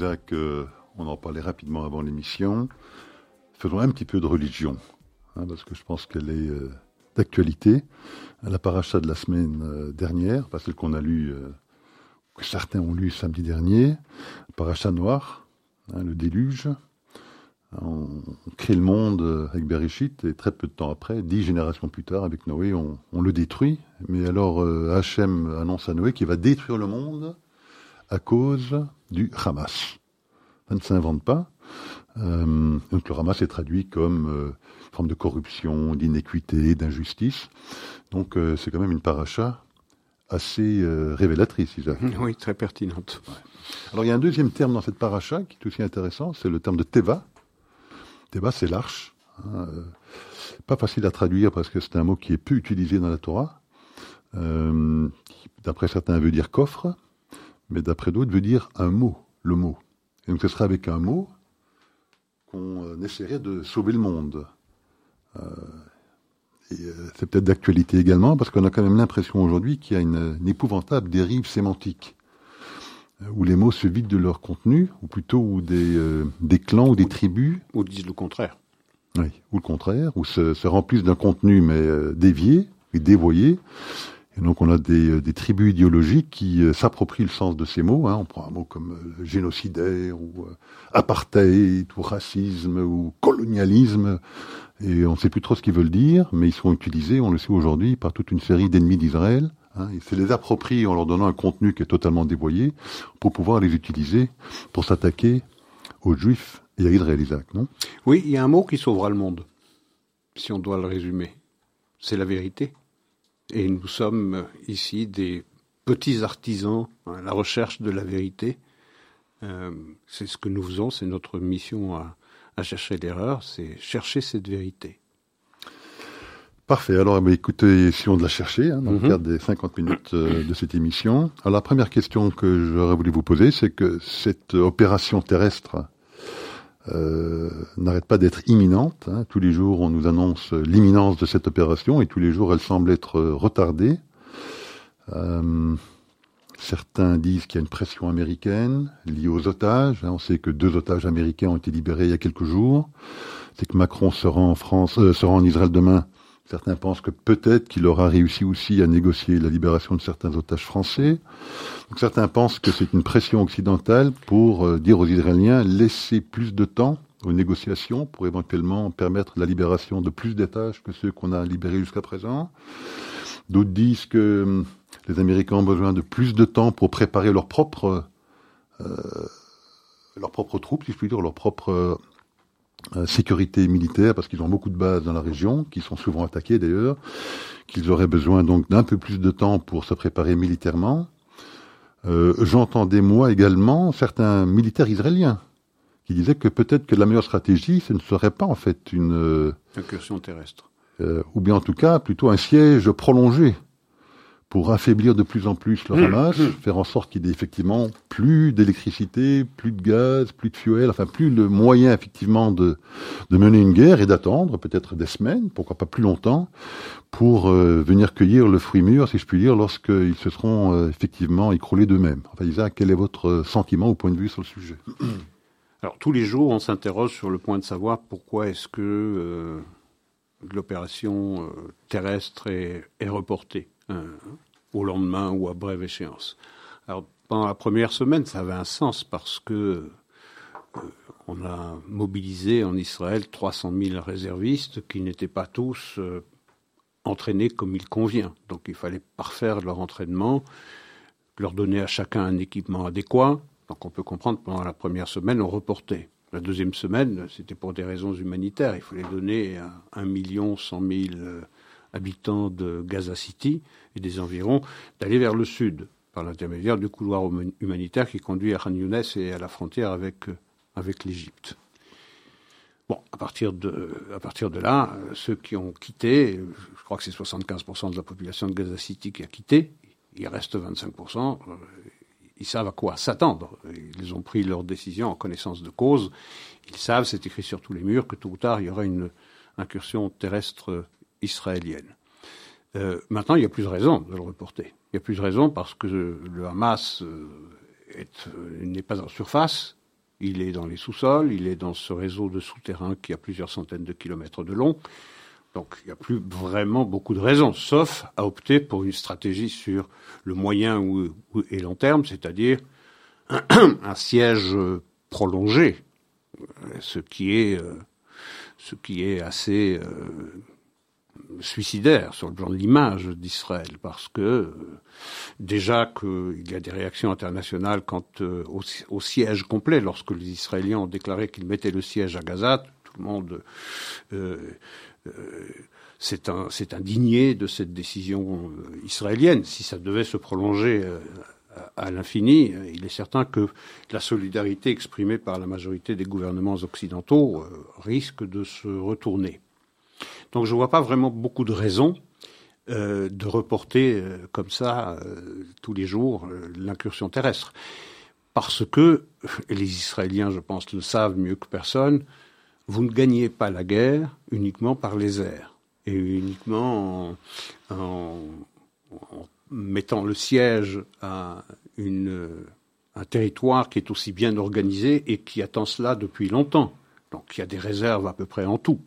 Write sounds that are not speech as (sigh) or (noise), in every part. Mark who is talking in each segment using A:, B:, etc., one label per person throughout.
A: Isaac, euh, on en parlait rapidement avant l'émission. Faisons un petit peu de religion, hein, parce que je pense qu'elle est euh, d'actualité. La paracha de la semaine euh, dernière, parce celle qu'on a lu, que certains ont lu samedi dernier, paracha noir, hein, le déluge. On, crée le monde avec Bereshit et très peu de temps après, dix générations plus tard, avec Noé, on, le détruit. Mais alors Hachem annonce à Noé qu'il va détruire le monde à cause du Hamas. Ça ne s'invente pas. Euh, donc le Hamas est traduit comme euh, une forme de corruption, d'inéquité, d'injustice. Donc euh, c'est quand même une paracha assez révélatrice, Isaac. (laughs)
B: Oui, très pertinente.
A: Alors il y a un deuxième terme dans cette paracha qui est aussi intéressant, c'est le terme de Teva. Teva, c'est l'arche. Hein, pas facile à traduire parce que c'est un mot qui est peu utilisé dans la Torah. D'après certains, veut dire coffre mais d'après d'autres veut dire un mot, le mot. Et donc ce sera avec un mot qu'on euh, essaierait de sauver le monde. Euh, euh, c'est peut-être d'actualité également, parce qu'on a quand même l'impression aujourd'hui qu'il y a une, épouvantable dérive sémantique, où les mots se vident de leur contenu, ou plutôt où des, des clans ou des tribus...
B: Ou disent le contraire.
A: Oui, ou le contraire, ou se, se remplissent d'un contenu mais dévié et dévoyé, et donc on a des, euh, des tribus idéologiques qui euh, s'approprient le sens de ces mots. Hein. On prend un mot comme euh, génocidaire ou apartheid ou racisme ou colonialisme. Et on ne sait plus trop ce qu'ils veulent dire, mais ils sont utilisés, on le sait aujourd'hui, par toute une série d'ennemis d'Israël. Hein. Ils se les approprient en leur donnant un contenu qui est totalement dévoyé pour pouvoir les utiliser pour s'attaquer aux Juifs et à Israël, Isaac, non?
B: Oui, il y a un mot qui sauvera le monde, si on doit le résumer. C'est la vérité. Et nous sommes ici des petits artisans à la recherche de la vérité. Euh, c'est ce que nous faisons, c'est notre mission à, chercher l'erreur, c'est chercher cette vérité.
A: Parfait. Alors, eh écoutez, si on de la chercher hein, dans le mhm. cadre des 50 minutes euh, de cette émission. Alors, la première question que j'aurais voulu vous poser, c'est que cette opération terrestre euh, n'arrête pas d'être imminente. Hein. Tous les jours, on nous annonce l'imminence de cette opération et tous les jours, elle semble être retardée. Euh, certains disent qu'il y a une pression américaine liée aux otages. Hein. On sait que deux otages américains ont été libérés il y a quelques jours. C'est que Macron euh, sera en Israël demain Certains pensent que peut-être qu'il aura réussi aussi à négocier la libération de certains otages français. Certains pensent que c'est une pression occidentale pour euh, dire aux Israéliens laissez plus de temps aux négociations pour éventuellement permettre la libération de plus d'otages que ceux qu'on a libérés jusqu'à présent. D'autres disent que hum, les Américains ont besoin de plus de temps pour préparer leurs propres euh, leurs propres troupes, si je puis dire, leurs propres euh, sécurité militaire, parce qu'ils ont beaucoup de bases dans la région, qui sont souvent attaquées d'ailleurs, qu'ils auraient besoin donc d'un peu plus de temps pour se préparer militairement. Euh, J'entendais moi également certains militaires israéliens qui disaient que peut-être que la meilleure stratégie, ce ne serait pas en fait une
B: euh, incursion terrestre,
A: euh, ou bien en tout cas plutôt un siège prolongé pour affaiblir de plus en plus le mmh, Hamas, mmh. faire en sorte qu'il y ait effectivement plus d'électricité, plus de gaz, plus de fuel, enfin plus le moyen effectivement de, de mener une guerre et d'attendre peut-être des semaines, pourquoi pas plus longtemps, pour euh, venir cueillir le fruit mûr, si je puis dire, lorsqu'ils se seront euh, effectivement écroulés d'eux-mêmes. Enfin, Isaac, quel est votre sentiment au point de vue sur le sujet? (clears throat)
B: Alors tous les jours, on s'interroge sur le point de savoir pourquoi est-ce que euh, l'opération terrestre est, est reportée. Euh, au lendemain ou à brève échéance. Alors, pendant la première semaine, ça avait un sens parce que euh, on a mobilisé en Israël 300 000 réservistes qui n'étaient pas tous euh, entraînés comme il convient. Donc, il fallait parfaire leur entraînement, leur donner à chacun un équipement adéquat. Donc, on peut comprendre pendant la première semaine, on reportait. La deuxième semaine, c'était pour des raisons humanitaires. Il fallait donner à 1 million 100 000 habitants de Gaza City et des environs d'aller vers le sud par l'intermédiaire du couloir humanitaire qui conduit à Khan Younes et à la frontière avec, euh, avec l'Égypte. Bon, à partir, de, à partir de là, euh, ceux qui ont quitté, je crois que c'est 75% de la population de Gaza City qui a quitté, il reste 25%, euh, ils savent à quoi s'attendre. Ils ont pris leur décision en connaissance de cause. Ils savent, c'est écrit sur tous les murs, que tôt ou tard, il y aura une incursion terrestre israélienne. maintenant, il n'y a plus de raison de le reporter. Il n'y a plus de raison parce que le Hamas n'est pas en surface, il est dans les sous-sols, il est dans ce réseau de souterrains qui a plusieurs centaines de kilomètres de long. Donc il n'y a plus vraiment beaucoup de raisons, sauf à opter pour une stratégie sur le moyen et long terme, c'est-à-dire (clears throat) un, siège prolongé, ce qui est, euh, ce qui est assez euh, suicidaire sur le plan de l'image d'Israël, parce que euh, déjà qu'il y a des réactions internationales quant au, siège complet, lorsque les Israéliens ont déclaré qu'ils mettaient le siège à Gaza, tout le monde s'est euh, indigné de cette décision euh, israélienne. Si ça devait se prolonger euh, à l'infini, il est certain que la solidarité exprimée par la majorité des gouvernements occidentaux risque de se retourner. Donc je ne vois pas vraiment beaucoup de raisons de reporter comme ça tous les jours l'incursion terrestre. Parce que, (laughs) les Israéliens, je pense, le savent mieux que personne, vous ne gagnez pas la guerre uniquement par les airs et uniquement en, mettant le siège à un territoire qui est aussi bien organisé et qui attend cela depuis longtemps. Donc il y a des réserves à peu près en tout,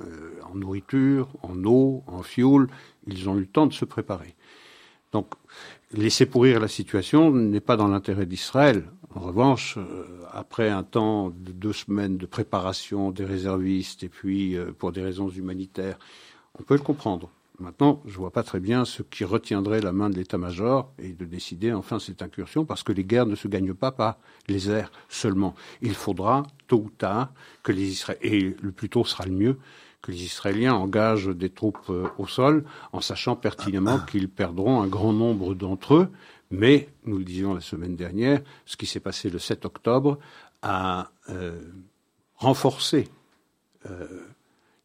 B: euh, en nourriture, en eau, en fuel. Ils ont eu le temps de se préparer. Donc laisser pourrir la situation n'est pas dans l'intérêt d'Israël. En revanche, euh, après un temps de deux semaines de préparation des réservistes et puis euh, pour des raisons humanitaires, on peut le comprendre. Maintenant, je ne vois pas très bien ce qui retiendrait la main de l'état-major et de décider enfin cette incursion, parce que les guerres ne se gagnent pas par les airs seulement. Il faudra, tôt ou tard, que les Israéliens, et le plus tôt sera le mieux, que les Israéliens engagent des troupes euh, au sol, en sachant pertinemment (clears throat) qu'ils perdront un grand nombre d'entre eux, mais, nous le disions la semaine dernière, ce qui s'est passé le 7 octobre a euh, renforcé euh,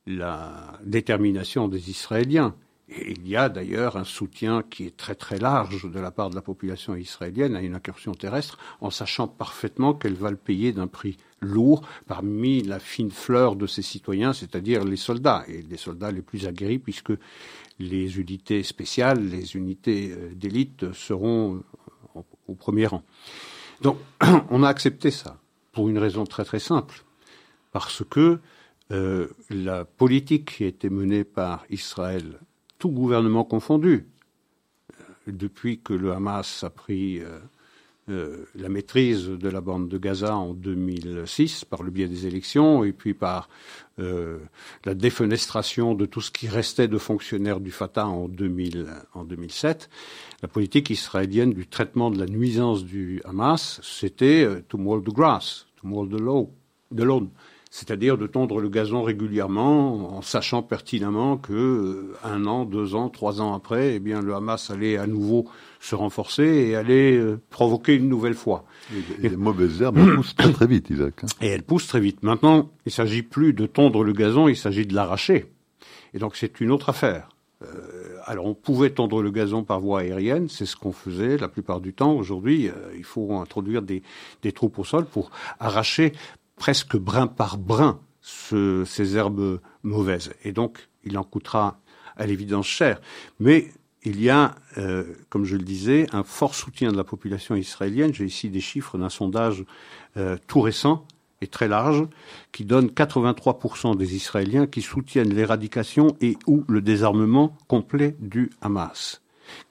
B: la détermination des Israéliens. Et il y a d'ailleurs un soutien qui est très très large de la part de la population israélienne à une incursion terrestre, en sachant parfaitement qu'elle va le payer d'un prix lourd parmi la fine fleur de ses citoyens, c'est-à-dire les soldats, et les soldats les plus aguerris, puisque les unités spéciales, les unités euh, d'élite seront euh, au premier rang. Donc, (clears throat) on a accepté ça pour une raison très très simple, parce que euh, la politique qui a été menée par Israël, tout gouvernement confondu, depuis que le Hamas a pris euh, la maîtrise de la bande de Gaza en 2006 par le biais des élections et puis par euh, la défenestration de tout ce qui restait de fonctionnaires du Fatah en, 2000, en 2007. La politique israélienne du traitement de la nuisance du Hamas, c'était euh, to mow the grass, to mow the lawn c'est-à-dire de tondre le gazon régulièrement en sachant pertinemment que euh, un an, deux ans, trois ans après, eh bien le Hamas allait à nouveau se renforcer et allait euh, provoquer une nouvelle fois.
A: Et, les mauvaises herbes (coughs) poussent très très vite, Isaac. Hein.
B: Et elles poussent très vite. Maintenant, il s'agit plus de tondre le gazon, il s'agit de l'arracher. Et donc c'est une autre affaire. Euh, alors on pouvait tondre le gazon par voie aérienne, c'est ce qu'on faisait la plupart du temps. Aujourd'hui, il faut introduire des, des, troupes au sol pour arracher presque brin par brin ces herbes mauvaises. Et donc, il en coûtera à l'évidence cher. Mais il y a, euh, comme je le disais, un fort soutien de la population israélienne. J'ai ici des chiffres d'un sondage euh, tout récent et très large qui donne 83% des Israéliens qui soutiennent l'éradication et ou le désarmement complet du Hamas.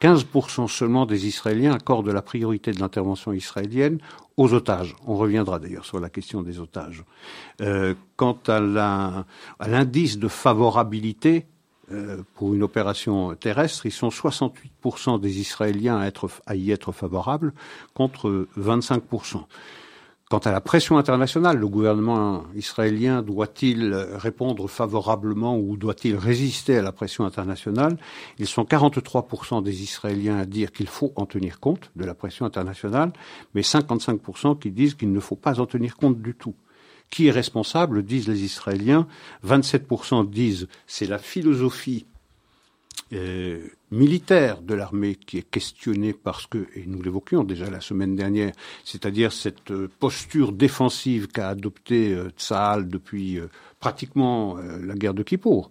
B: 15% seulement des Israéliens accordent la priorité de l'intervention israélienne aux otages. On reviendra d'ailleurs sur la question des otages. Euh, quant à l'indice de favorabilité euh, pour une opération terrestre, ils sont 68% des Israéliens à, y être favorables contre 25%. Quant à la pression internationale, le gouvernement israélien doit-il répondre favorablement ou doit-il résister à la pression internationale? Ils sont 43% des Israéliens à dire qu'il faut en tenir compte de la pression internationale, mais 55% qui disent qu'il ne faut pas en tenir compte du tout. Qui est responsable? Disent les Israéliens. 27% disent c'est la philosophie euh, militaire de l'armée qui est questionné parce que, et nous l'évoquions déjà la semaine dernière, c'est-à-dire cette euh, posture défensive qu'a adoptée euh, Tsahal depuis pratiquement la guerre de Kippour,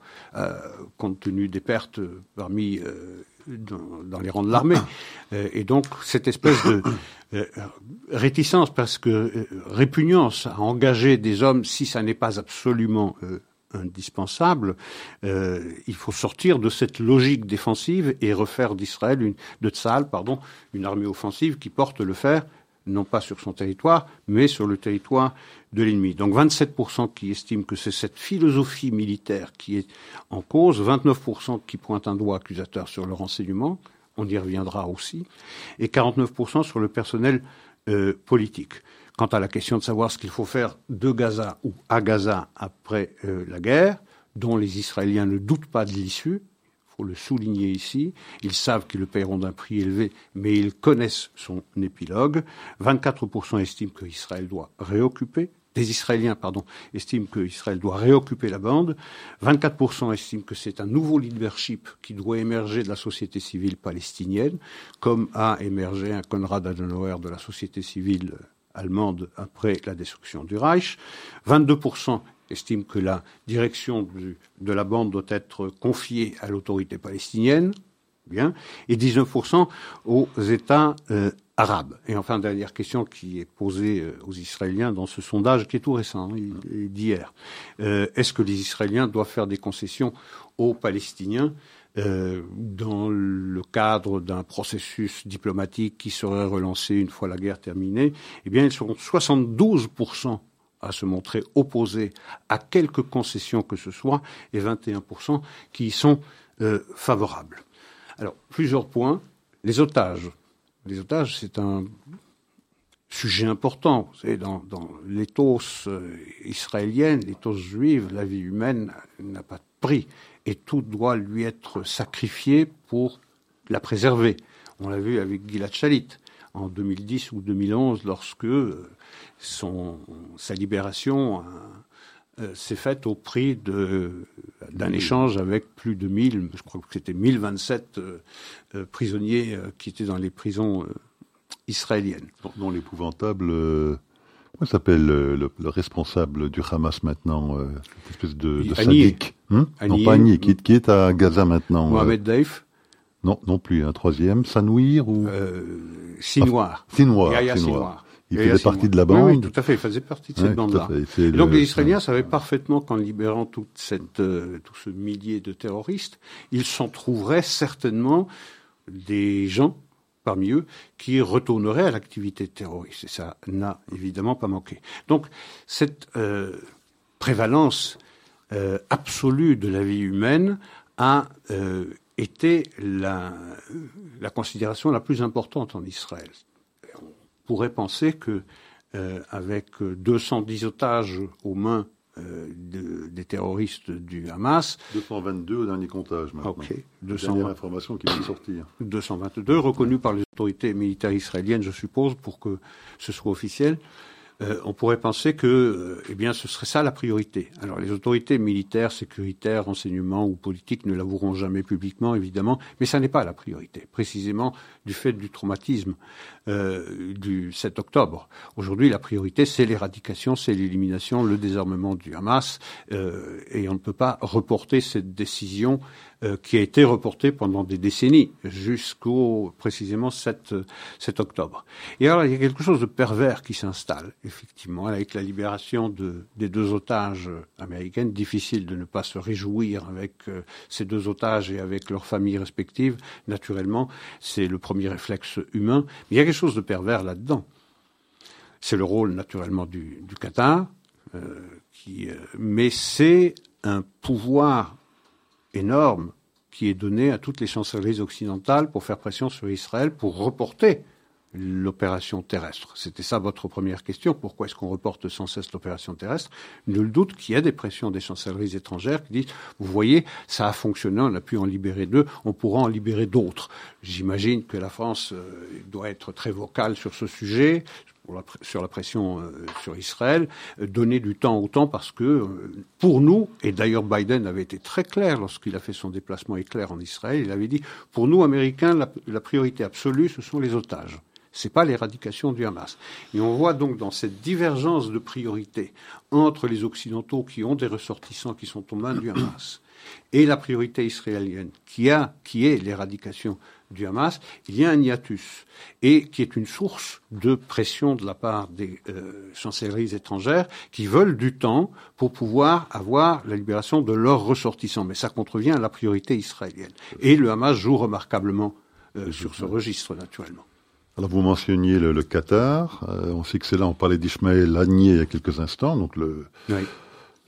B: compte tenu des pertes parmi dans, les rangs de l'armée. (coughs) et donc cette espèce de réticence, parce que répugnance à engager des hommes si ça n'est pas absolument indispensable. Euh, il faut sortir de cette logique défensive et refaire d'Israël, de Tzal, pardon, une armée offensive qui porte le fer, non pas sur son territoire, mais sur le territoire de l'ennemi. Donc 27% qui estiment que c'est cette philosophie militaire qui est en cause, 29% qui pointent un doigt accusateur sur le renseignement, on y reviendra aussi, et 49% sur le personnel euh, politique quant à la question de savoir ce qu'il faut faire de Gaza ou à Gaza après euh, la guerre, dont les Israéliens ne doutent pas de l'issue, il faut le souligner ici, ils savent qu'ils le paieront d'un prix élevé, mais ils connaissent son épilogue. 24% estiment qu'Israël doit réoccuper, des Israéliens, pardon, estiment qu'Israël doit réoccuper la bande. 24% estiment que c'est un nouveau leadership qui doit émerger de la société civile palestinienne, comme a émergé un Konrad Adenauer de la société civile allemande après la destruction du Reich. 22% estiment que la direction de la bande doit être confiée à l'autorité palestinienne. Bien. Et 19% aux États euh, arabes. Et enfin, dernière question qui est posée euh, aux Israéliens dans ce sondage qui est tout récent, hein, d'hier. Euh, est-ce que les Israéliens doivent faire des concessions aux Palestiniens euh, dans le cadre d'un processus diplomatique qui serait relancé une fois la guerre terminée, eh bien, ils seront 72% à se montrer opposés à quelque concession que ce soit et 21% qui y sont euh, favorables. Alors, plusieurs points. Les otages. Les otages, c'est un sujet important. Dans, dans l'éthos euh, israélienne, l'éthos juive, la vie humaine n'a pas de prix et tout doit lui être sacrifié pour la préserver. On l'a vu avec Gilad Shalit en 2010 ou 2011 lorsque euh, son, sa libération euh, euh, s'est faite au prix d'un échange avec plus de 1000, je crois que c'était 1027 prisonniers qui étaient dans les prisons israéliennes.
A: Dont l'épouvantable Comment s'appelle le, responsable du Hamas maintenant, euh, cette espèce de, de sadique
B: hein?
A: Non, pas Agni, qui, qui, est à Gaza maintenant.
B: Mohamed euh, Daif
A: Non, non plus. Un troisième, Sanouir ou?
B: Euh, Sinoir.
A: Ah, Sinoir. Il faisait partie de la bande.
B: Oui, tout à fait. Il faisait partie de cette bande-là. Donc les Israéliens savaient parfaitement qu'en libérant toute cette, euh, tout ce millier de terroristes, ils s'en trouveraient certainement des gens parmi eux qui retourneraient à l'activité terroriste. Et ça n'a évidemment pas manqué. Donc cette euh, prévalence euh, absolue de la vie humaine a euh, été la, la, considération la plus importante en Israël. On pourrait penser que avec 210 otages aux mains euh, des terroristes du Hamas.
A: 222 au dernier comptage maintenant. Ok. 200... Dernière information qui vient de sortir.
B: 222 reconnus par les autorités militaires israéliennes, je suppose, pour que ce soit officiel. Euh, on pourrait penser que, euh, eh bien, ce serait ça la priorité. Alors, les autorités militaires, sécuritaires, renseignements ou politiques ne l'avoueront jamais publiquement, évidemment, mais ça n'est pas la priorité, précisément du fait du traumatisme euh, du 7 octobre. Aujourd'hui, la priorité, c'est l'éradication, c'est l'élimination, le désarmement du Hamas, et on ne peut pas reporter cette décision qui a été reportée pendant des décennies, jusqu'au précisément 7, 7 octobre. Et alors, il y a quelque chose de pervers qui s'installe effectivement, avec la libération de, des deux otages américaines, difficile de ne pas se réjouir avec euh, ces deux otages et avec leurs familles respectives. Naturellement, c'est le premier réflexe humain. Mais il y a quelque chose de pervers là-dedans. C'est le rôle naturellement du, Qatar, euh, euh, mais c'est un pouvoir énorme qui est donné à toutes les chancelleries occidentales pour faire pression sur Israël, pour reporter l'opération terrestre. C'était ça votre première question. Pourquoi est-ce qu'on reporte sans cesse l'opération terrestre? Nul doute qu'il y a des pressions des chancelleries étrangères qui disent, vous voyez, ça a fonctionné, on a pu en libérer deux, on pourra en libérer d'autres. J'imagine que la France euh, doit être très vocale sur ce sujet, sur la pression euh, sur Israël, euh, donner du temps au temps parce que pour nous, et d'ailleurs Biden avait été très clair lorsqu'il a fait son déplacement éclair en Israël, il avait dit, pour nous, Américains, la priorité absolue, ce sont les otages c'est pas l'éradication du Hamas. Et on voit donc dans cette divergence de priorité entre les Occidentaux qui ont des ressortissants qui sont aux mains du Hamas et la priorité israélienne qui a, qui est l'éradication du Hamas, il y a un hiatus et qui est une source de pression de la part des euh, chancelleries étrangères qui veulent du temps pour pouvoir avoir la libération de leurs ressortissants. Mais ça contrevient à la priorité israélienne. Et le Hamas joue remarquablement euh, sur ce registre, naturellement.
A: Alors vous mentionniez le, Qatar. Euh, on sait que c'est là, on parlait d'Ismaël Agnier il y a quelques instants, donc le,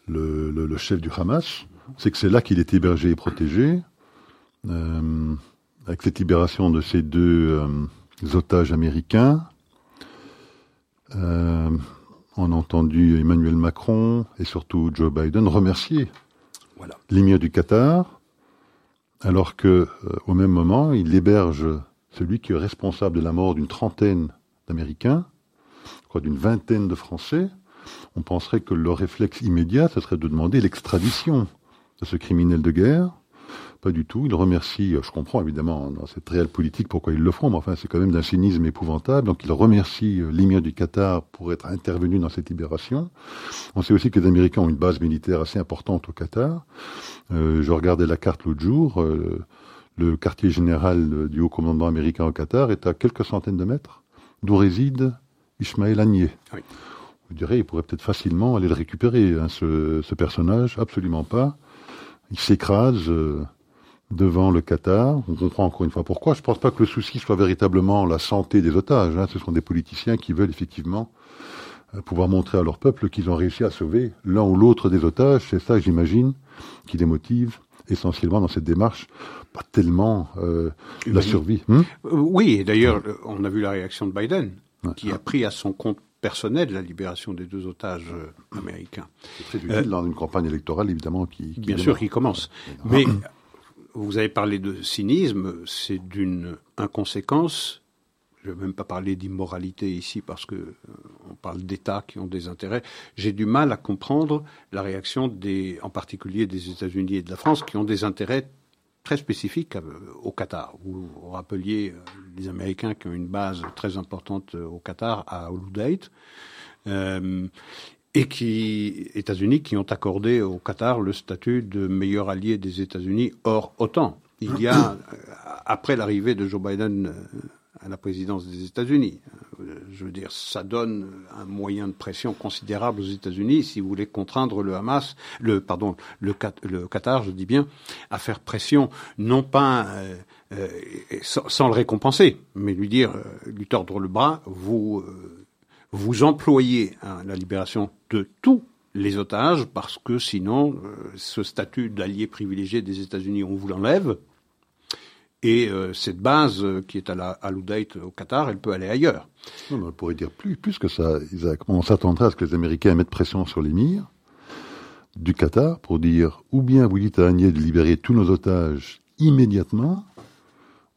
A: le, le, chef du Hamas. C'est que c'est là qu'il est hébergé et protégé. Euh, avec cette libération de ces deux euh, otages américains, euh, on a entendu Emmanuel Macron et surtout Joe Biden remercier voilà. l'émir du Qatar, alors que euh, au même moment, il héberge celui qui est responsable de la mort d'une trentaine d'Américains, crois d'une vingtaine de Français. On penserait que le réflexe immédiat, ce serait de demander l'extradition de ce criminel de guerre. Pas du tout. Il remercie, euh, je comprends évidemment dans cette réelle politique pourquoi ils le font, mais enfin c'est quand même d'un cynisme épouvantable. Donc il remercie euh, l'émir du Qatar pour être intervenu dans cette libération. On sait aussi que les Américains ont une base militaire assez importante au Qatar. Euh, je regardais la carte l'autre jour. le quartier général du haut commandement américain au Qatar est à quelques centaines de mètres d'où réside Ismaël Agnier. Oui. Vous direz, il pourrait peut-être facilement aller le récupérer, hein, ce, ce, personnage. Absolument pas. Il s'écrase devant le Qatar. On comprend encore une fois pourquoi. Je ne pense pas que le souci soit véritablement la santé des otages. Hein. Ce sont des politiciens qui veulent effectivement euh, pouvoir montrer à leur peuple qu'ils ont réussi à sauver l'un ou l'autre des otages. C'est ça, j'imagine, qui les motive essentiellement dans cette démarche, pas tellement euh, la survie.
B: Hmm euh, oui, et d'ailleurs, on a vu la réaction de Biden, qui a pris à son compte personnel la libération des deux otages américains.
A: C'est très utile dans une campagne électorale, évidemment, qui...
B: qui bien sûr, qui commence. Mais (clears throat) vous avez parlé de cynisme, c'est d'une inconséquence. Je ne vais même pas parler d'immoralité ici parce que euh, on parle d'États qui ont des intérêts. J'ai du mal à comprendre la réaction des, en particulier des États-Unis et de la France, qui ont des intérêts très spécifiques euh, au Qatar. Vous, vous rappeliez euh, les Américains qui ont une base très importante au Qatar à Uludeid et qui États-Unis qui ont accordé au Qatar le statut de meilleur allié des États-Unis hors OTAN. Il y a, euh, après l'arrivée de Joe Biden euh, à la présidence des États-Unis, euh, je veux dire, ça donne un moyen de pression considérable aux États-Unis si vous voulez contraindre le Hamas, le pardon, le, Qatar, je dis bien, à faire pression, non pas sans, le récompenser, mais lui dire, lui tordre le bras, vous vous employez à la libération de tous les otages, parce que sinon, euh, ce statut d'allié privilégié des États-Unis, on vous l'enlève. Et euh, cette base euh, qui est à la à au Qatar, elle peut aller ailleurs.
A: Non, on pourrait dire plus, plus que ça, Isaac. On s'attendrait à ce que les Américains mettent pression sur l'émir du Qatar pour dire ou bien vous dites à Agnès de libérer tous nos otages immédiatement,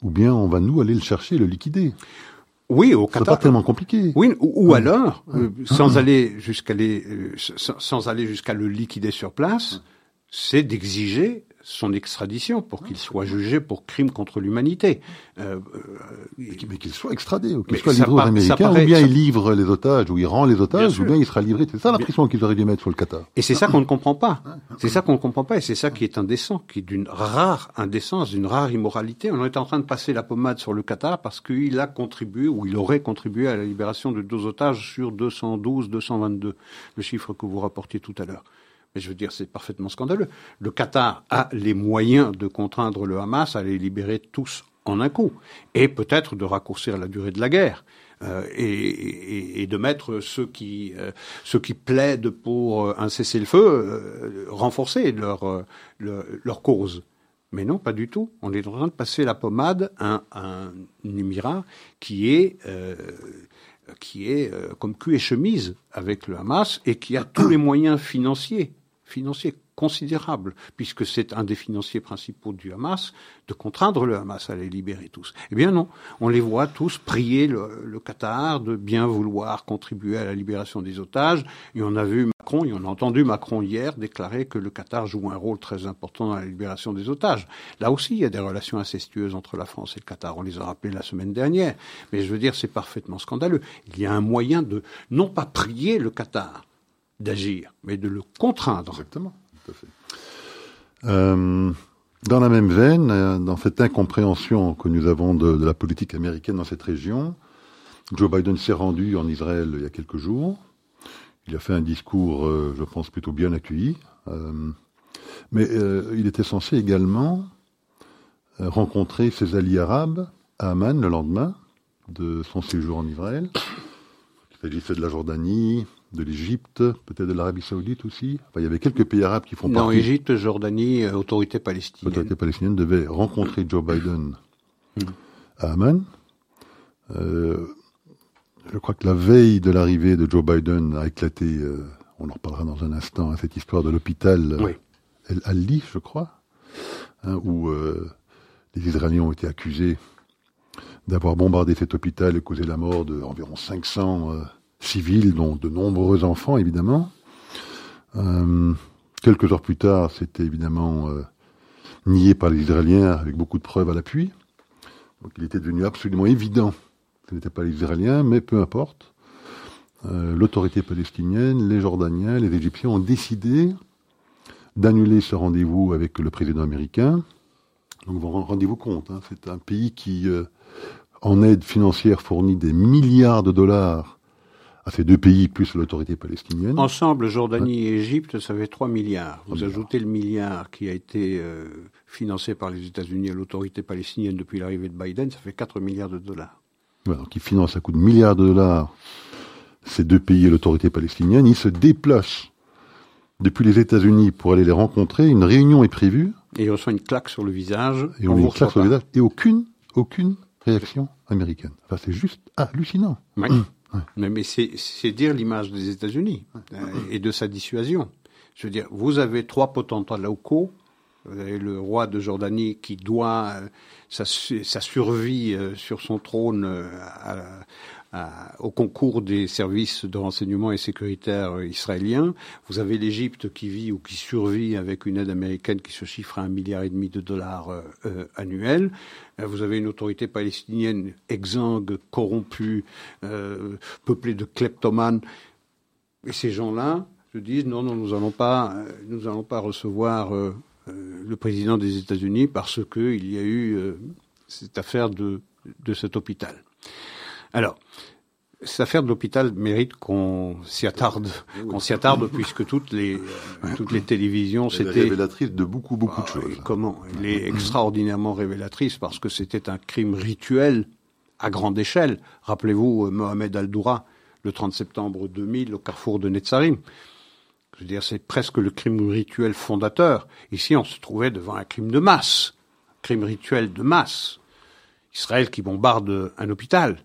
A: ou bien on va nous aller le chercher, le liquider.
B: Oui, au Qatar.
A: C'est pas tellement compliqué.
B: Oui, ou, alors, euh, sans aller jusqu'à les, euh, sans, aller jusqu'à le liquider sur place, c'est d'exiger son extradition pour qu'il soit jugé pour crime contre l'humanité.
A: Euh, mais qu'il soit extradé, ou qu'il soit livré aux Américains, ou bien il livre les otages, ou il rend les otages, ou bien il sera livré. C'est ça la pression qu'ils auraient dû mettre sur le Qatar.
B: Et c'est ça qu'on ne comprend pas. C'est ça qu'on ne comprend pas, et c'est ça qui est indécent, qui est d'une rare indécence, d'une rare immoralité. On est en train de passer la pommade sur le Qatar parce qu'il a contribué, ou il aurait contribué à la libération de deux otages sur 212, 222, le chiffre que vous rapportiez tout à l'heure. Mais je veux dire, c'est parfaitement scandaleux. Le Qatar a les moyens de contraindre le Hamas à les libérer tous en un coup, et peut-être de raccourcir la durée de la guerre. Euh, et, de mettre ceux qui, euh, ceux qui plaident pour euh, un cessez-le-feu, renforcer leur, leur, cause. Mais non, pas du tout. On est en train de passer la pommade à, un émirat qui est qui est comme cul et chemise avec le Hamas et qui a tous les moyens financiers financiers considérable, puisque c'est un des financiers principaux du Hamas, de contraindre le Hamas à les libérer tous. Eh bien non, on les voit tous prier le, Qatar de bien vouloir contribuer à la libération des otages, et on a vu Macron, et on a entendu Macron hier déclarer que le Qatar joue un rôle très important dans la libération des otages. Là aussi, il y a des relations incestueuses entre la France et le Qatar, on les a rappelées la semaine dernière, mais je veux dire, c'est parfaitement scandaleux. Il y a un moyen de non pas prier le Qatar, d'agir, mais de le contraindre.
A: Exactement. Euh, dans la même veine, euh, dans cette incompréhension que nous avons de, la politique américaine dans cette région, Joe Biden s'est rendu en Israël il y a quelques jours. Il a fait un discours, euh, je pense, plutôt bien accueilli. mais il était censé également rencontrer ses alliés arabes à Amman le lendemain de son séjour en Israël. Il s'agissait de la Jordanie, de l'Égypte, peut-être de l'Arabie Saoudite aussi. Enfin, il y avait quelques pays arabes qui font
B: non,
A: partie.
B: Non, Égypte, Jordanie, euh, autorité palestinienne.
A: L'autorité palestinienne devait rencontrer Joe Biden hmm. à Amman. Euh, je crois que la veille de l'arrivée de Joe Biden a éclaté, euh, on en reparlera dans un instant, hein, cette histoire de l'hôpital
B: oui.
A: El Ali, je crois, hein, où les Israéliens ont été accusés d'avoir bombardé cet hôpital et causé la mort d'environ 500 civils, dont de nombreux enfants évidemment. Euh, quelques heures plus tard, c'était évidemment euh, nié par les Israéliens avec beaucoup de preuves à l'appui. Donc il était devenu absolument évident que ce n'était pas les Israéliens, mais peu importe. Euh, l'autorité palestinienne, les Jordaniens, les Égyptiens ont décidé d'annuler ce rendez-vous avec le président américain. Donc vous rendez-vous compte, hein, c'est un pays qui, en aide financière, fournit des milliards de dollars à ces deux pays plus l'autorité palestinienne.
B: Ensemble, Jordanie et Égypte, ça fait 3 milliards. Vous ajoutez le milliard qui a été euh, financé par les États-Unis et l'autorité palestinienne depuis l'arrivée de Biden, ça fait 4 milliards de dollars.
A: Voilà, donc ils financent à coup de milliards de dollars ces deux pays et l'autorité palestinienne. Ils se déplacent depuis les États-Unis pour aller les rencontrer. Une réunion est prévue.
B: Et ils reçoivent une claque sur le visage.
A: Et on, une claque sur le visage. Et aucune, aucune réaction américaine. Enfin, c'est juste hallucinant.
B: Oui. Mais, c'est dire l'image des États-Unis euh, et de sa dissuasion. Je veux dire, vous avez trois potentats locaux. Vous avez le roi de Jordanie qui doit euh, sa, sa, survie euh, sur son trône à, au concours des services de renseignement et sécuritaire israéliens. Vous avez l'Égypte qui vit ou qui survit avec une aide américaine qui se chiffre à un milliard et demi de dollars euh, annuels. Euh, vous avez une autorité palestinienne exsangue, corrompue, euh, peuplée de kleptomanes. Et ces gens-là se disent non, non, nous n'allons pas, nous allons pas recevoir le président des États-Unis parce qu'il y a eu cette affaire de cet hôpital. Alors, cette affaire de l'hôpital mérite qu'on s'y attarde, qu'on s'y attarde puisque toutes les toutes les télévisions c'était
A: révélatrice de beaucoup beaucoup de ah, choses.
B: Comment Elle est extraordinairement révélatrice parce que c'était un crime rituel à grande échelle. Rappelez-vous euh, Mohamed Al-Doura le 30 septembre 2000 au carrefour de Netzarim. Je veux dire, c'est presque le crime rituel fondateur. Ici, on se trouvait devant un crime de masse, crime rituel de masse. Israël qui bombarde un hôpital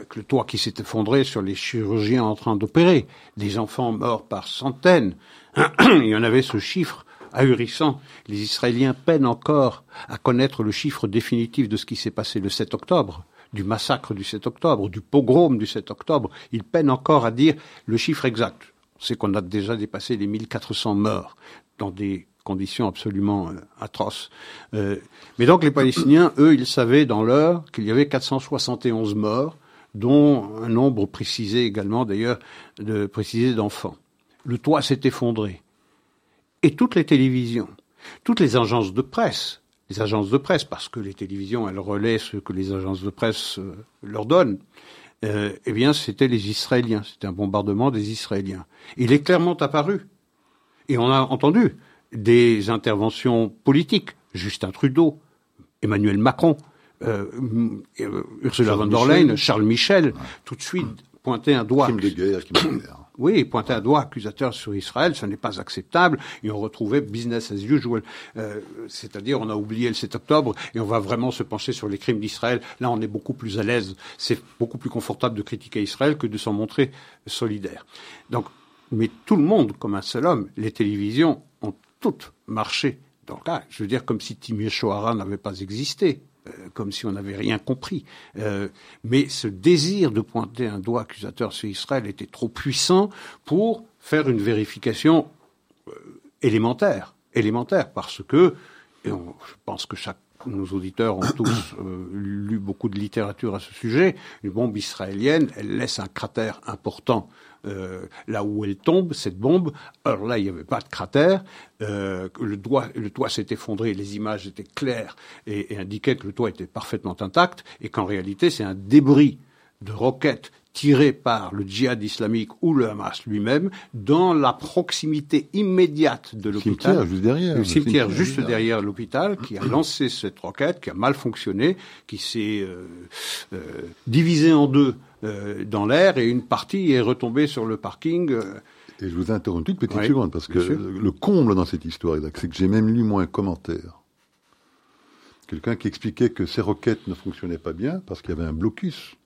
B: avec le toit qui s'est effondré sur les chirurgiens en train d'opérer, des enfants morts par centaines. (clears throat) Il y en avait ce chiffre ahurissant. Les Israéliens peinent encore à connaître le chiffre définitif de ce qui s'est passé le 7 octobre, du massacre du 7 octobre, du pogrom du 7 octobre. Ils peinent encore à dire le chiffre exact. Sait qu'on a déjà dépassé les 1400 morts dans des conditions absolument euh, atroces. Euh, mais donc les Palestiniens, (clears throat) eux, ils savaient dans l'heure qu'il y avait 471 morts, dont un nombre précisé également d'ailleurs de précisé d'enfants. Le toit s'est effondré. Et toutes les télévisions, toutes les agences de presse, les agences de presse, parce que les télévisions, elles relaient ce que les agences de presse euh, leur donnent, eh bien, c'était les Israéliens. C'était un bombardement des Israéliens. Il est clairement apparu. Et on a entendu des interventions politiques. Justin Trudeau, Emmanuel Macron, euh, euh Ursula von der Leyen, Charles Michel, tout de suite pointer un doigt.
A: Crime de guerre, (coughs)
B: oui, pointer un doigt accusateur sur Israël, ce n'est pas acceptable. Et on retrouvait business as usual, euh, c'est-à-dire on a oublié le 7 octobre et on va vraiment se pencher sur les crimes d'Israël. Là, on est beaucoup plus à l'aise. C'est beaucoup plus confortable de critiquer Israël que de s'en montrer solidaire. Donc mais tout le monde comme un seul homme. Les télévisions toutes marché dans le cas. Je veux dire, comme si Timur Shoara n'avait pas existé. Euh, comme si on n'avait rien compris. Euh, mais ce désir de pointer un doigt accusateur sur Israël était trop puissant pour faire une vérification euh, élémentaire, élémentaire, parce que, je pense que chaque nos auditeurs ont tous (coughs) lu beaucoup de littérature à ce sujet. Une bombe israélienne, elle laisse un cratère important euh, là où elle tombe, cette bombe. Alors là, il n'y avait pas de cratère. Euh, le toit s'est effondré, les images étaient claires et, et indiquaient que le toit était parfaitement intact et qu'en réalité, c'est un débris de roquettes tirées par le djihad islamique ou le Hamas lui-même dans la proximité immédiate de l'hôpital.
A: Cimetière juste derrière.
B: Le cimetière juste derrière l'hôpital qui a lancé cette roquette, qui a mal fonctionné, qui s'est euh, euh, divisé en deux euh, dans l'air et une partie est retombée sur le parking. Euh.
A: Et je vous interromps une petite seconde parce que le comble dans cette histoire, c'est que j'ai même lu moi un commentaire. Quelqu'un qui expliquait que ces roquettes ne fonctionnaient pas bien parce qu'il y avait un blocus.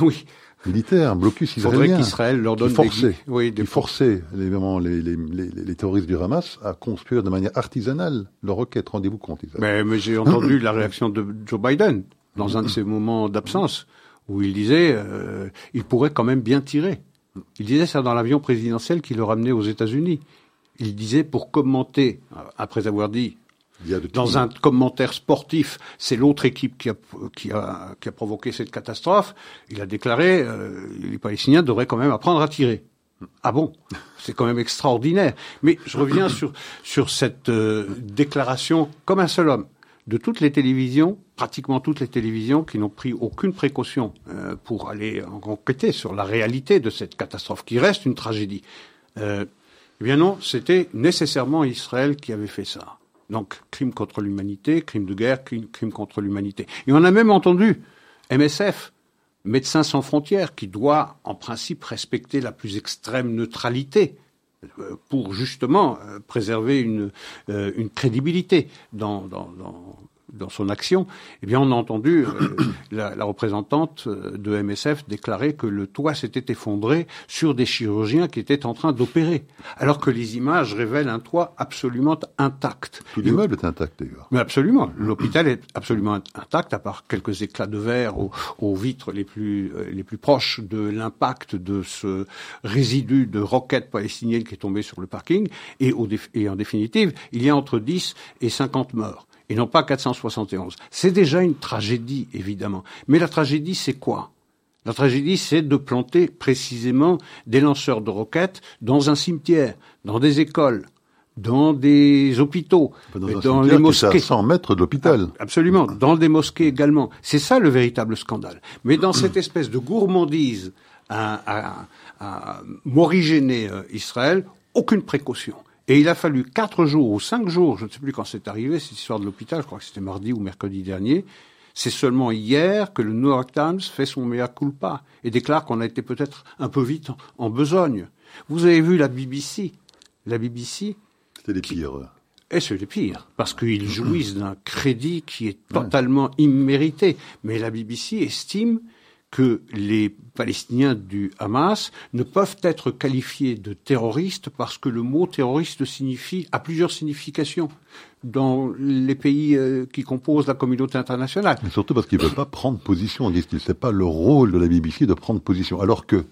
B: Oui.
A: Militaire, un blocus
B: israélien. Il faudrait qu'Israël leur donne
A: qui forçait,
B: des... oui,
A: des... forçait les, les, les, les, terroristes du Hamas à construire de manière artisanale leurs roquettes. Rendez-vous compte.
B: Mais, mais j'ai entendu la réaction de Joe Biden dans un de ses moments d'absence où il disait euh, il pourrait quand même bien tirer. Il disait ça dans l'avion présidentiel qui le ramenait aux États-Unis. Il disait pour commenter, après avoir dit dans un commentaire sportif, c'est l'autre équipe qui a, qui, a, qui a provoqué cette catastrophe, il a déclaré euh, les Palestiniens devraient quand même apprendre à tirer. Ah bon? C'est quand même extraordinaire. Mais je reviens sur, sur cette euh, déclaration comme un seul homme de toutes les télévisions, pratiquement toutes les télévisions qui n'ont pris aucune précaution euh, pour aller enquêter sur la réalité de cette catastrophe, qui reste une tragédie. Euh, eh bien non, c'était nécessairement Israël qui avait fait ça. Donc, crime contre l'humanité, crime de guerre, crime, contre l'humanité. Et on a même entendu MSF, Médecins sans frontières, qui doit en principe respecter la plus extrême neutralité euh, pour justement euh, préserver une, euh, une crédibilité dans, dans, dans son action, eh bien, on a entendu euh, (coughs) la, la, représentante euh, de MSF déclarer que le toit s'était effondré sur des chirurgiens qui étaient en train d'opérer, alors que les images révèlent un toit absolument intact.
A: Tout l'immeuble est intact d'ailleurs.
B: Mais absolument, l'hôpital est absolument intact, à part quelques éclats de verre aux, aux vitres les plus euh, les plus proches de l'impact de ce résidu de roquettes palestiniennes qui est tombé sur le parking, et, au, et en définitive, il y a entre 10 et 50 morts et non pas 471. C'est déjà une tragédie, évidemment. Mais la tragédie, c'est quoi? La tragédie, c'est de planter précisément des lanceurs de roquettes dans un cimetière, dans des écoles, dans des hôpitaux,
A: dans, dans les mosquées. À 100 mètres de l'hôpital.
B: Ah, absolument, dans des mosquées également. C'est ça le véritable scandale. Mais dans cette espèce de gourmandise à, à, euh, Israël, aucune précaution. Et il a fallu quatre jours ou cinq jours, je ne sais plus quand c'est arrivé, cette histoire de l'hôpital, je crois que c'était mardi ou mercredi dernier. C'est seulement hier que le New York Times fait son mea culpa et déclare qu'on a été peut-être un peu vite en, besogne. Vous avez vu la BBC. La BBC.
A: C'était les pires.
B: Et c'est les pires, parce qu'ils jouissent d'un crédit qui est totalement immérité. Mais la BBC estime que les Palestiniens du Hamas ne peuvent être qualifiés de terroristes parce que le mot terroriste signifie a plusieurs significations dans les pays euh, qui composent la communauté internationale.
A: Mais surtout parce qu'ils ne veulent pas prendre position, disent-ils. C'est pas le rôle de la BBC de prendre position. Alors que,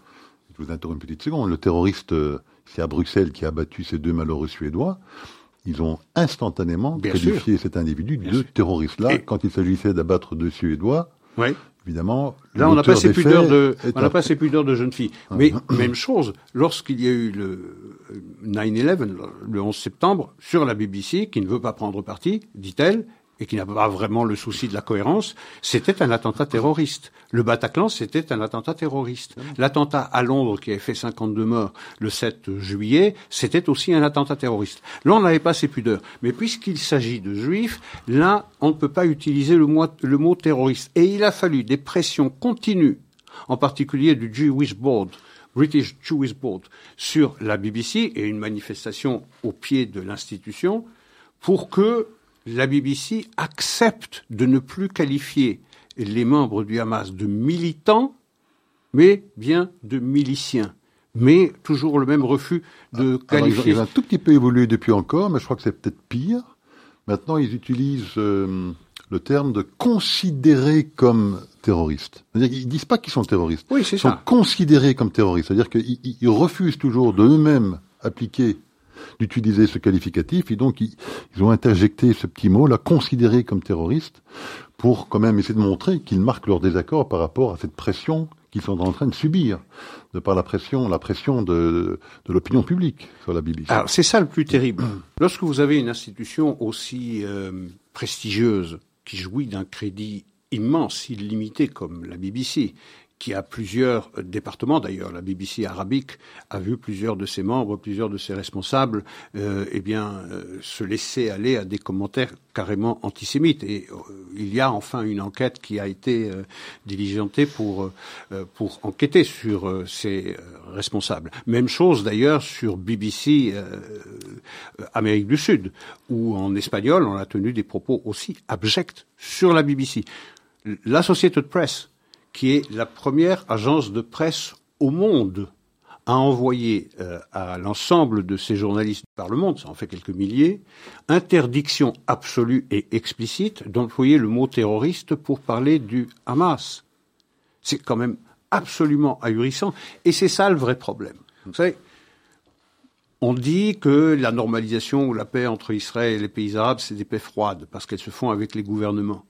A: je vous interromps une petite seconde, le terroriste euh, c'est à Bruxelles qui a abattu ces deux malheureux Suédois, ils ont instantanément qualifié cet individu de terroriste. Là, quand il s'agissait d'abattre deux Suédois,
B: oui
A: évidemment.
B: Là, on n'a pas ces pudeurs de, on n'a pas ces pudeurs de jeunes filles. Ah. Mais même chose, lorsqu'il y a eu le 9/11, le 11 septembre, sur la BBC, qui ne veut pas prendre parti, dit-elle, et qui n'a pas vraiment le souci de la cohérence, c'était un attentat terroriste. Le Bataclan, c'était un attentat terroriste. L'attentat à Londres, qui avait fait 52 morts le 7 juillet, c'était aussi un attentat terroriste. Là, on n'avait pas ces pudeurs. Mais puisqu'il s'agit de juifs, là, on ne peut pas utiliser le mot, le mot terroriste. Et il a fallu des pressions continues, en particulier du Jewish Board, British Jewish Board, sur la BBC et une manifestation au pied de l'institution pour que la BBC accepte de ne plus qualifier les membres du Hamas de militants, mais bien de miliciens. mais toujours le même refus de qualifier.
A: ils, ont, un tout petit peu évolué depuis encore, mais je crois que c'est peut-être pire. Maintenant, ils utilisent euh, le terme de considérer comme terroristes. C'est-à-dire qu'ils disent pas qu'ils sont terroristes.
B: Oui,
A: Ils sont considérés comme terroristes. C'est-à-dire qu'ils refusent toujours de eux-mêmes appliquer d'utiliser ce qualificatif et donc ils, ont interjecté ce petit mot là, considéré comme terroriste, pour quand même essayer de montrer qu'ils marquent leur désaccord par rapport à cette pression qu'ils sont en train de subir, de par la pression, la pression de, de l'opinion publique sur la BBC.
B: Alors c'est ça le plus terrible. (clears throat) Lorsque vous avez une institution aussi euh, prestigieuse, qui jouit d'un crédit immense, illimité comme la BBC, qui a plusieurs départements. D'ailleurs, la BBC arabique a vu plusieurs de ses membres, plusieurs de ses responsables, euh, eh bien, euh, se laisser aller à des commentaires carrément antisémites. Et euh, il y a enfin une enquête qui a été diligentée pour pour enquêter sur ces responsables. Même chose d'ailleurs sur BBC Amérique du Sud, où en espagnol on a tenu des propos aussi abjects sur la BBC. L'Associated Press qui est la première agence de presse au monde à envoyer euh, à l'ensemble de ces journalistes par le monde, ça en fait quelques milliers, interdiction absolue et explicite d'employer le mot terroriste pour parler du Hamas. C'est quand même absolument ahurissant, et c'est ça le vrai problème. Vous savez, on dit que la normalisation ou la paix entre Israël et les pays arabes, c'est des paix froides, parce qu'elles se font avec les gouvernements.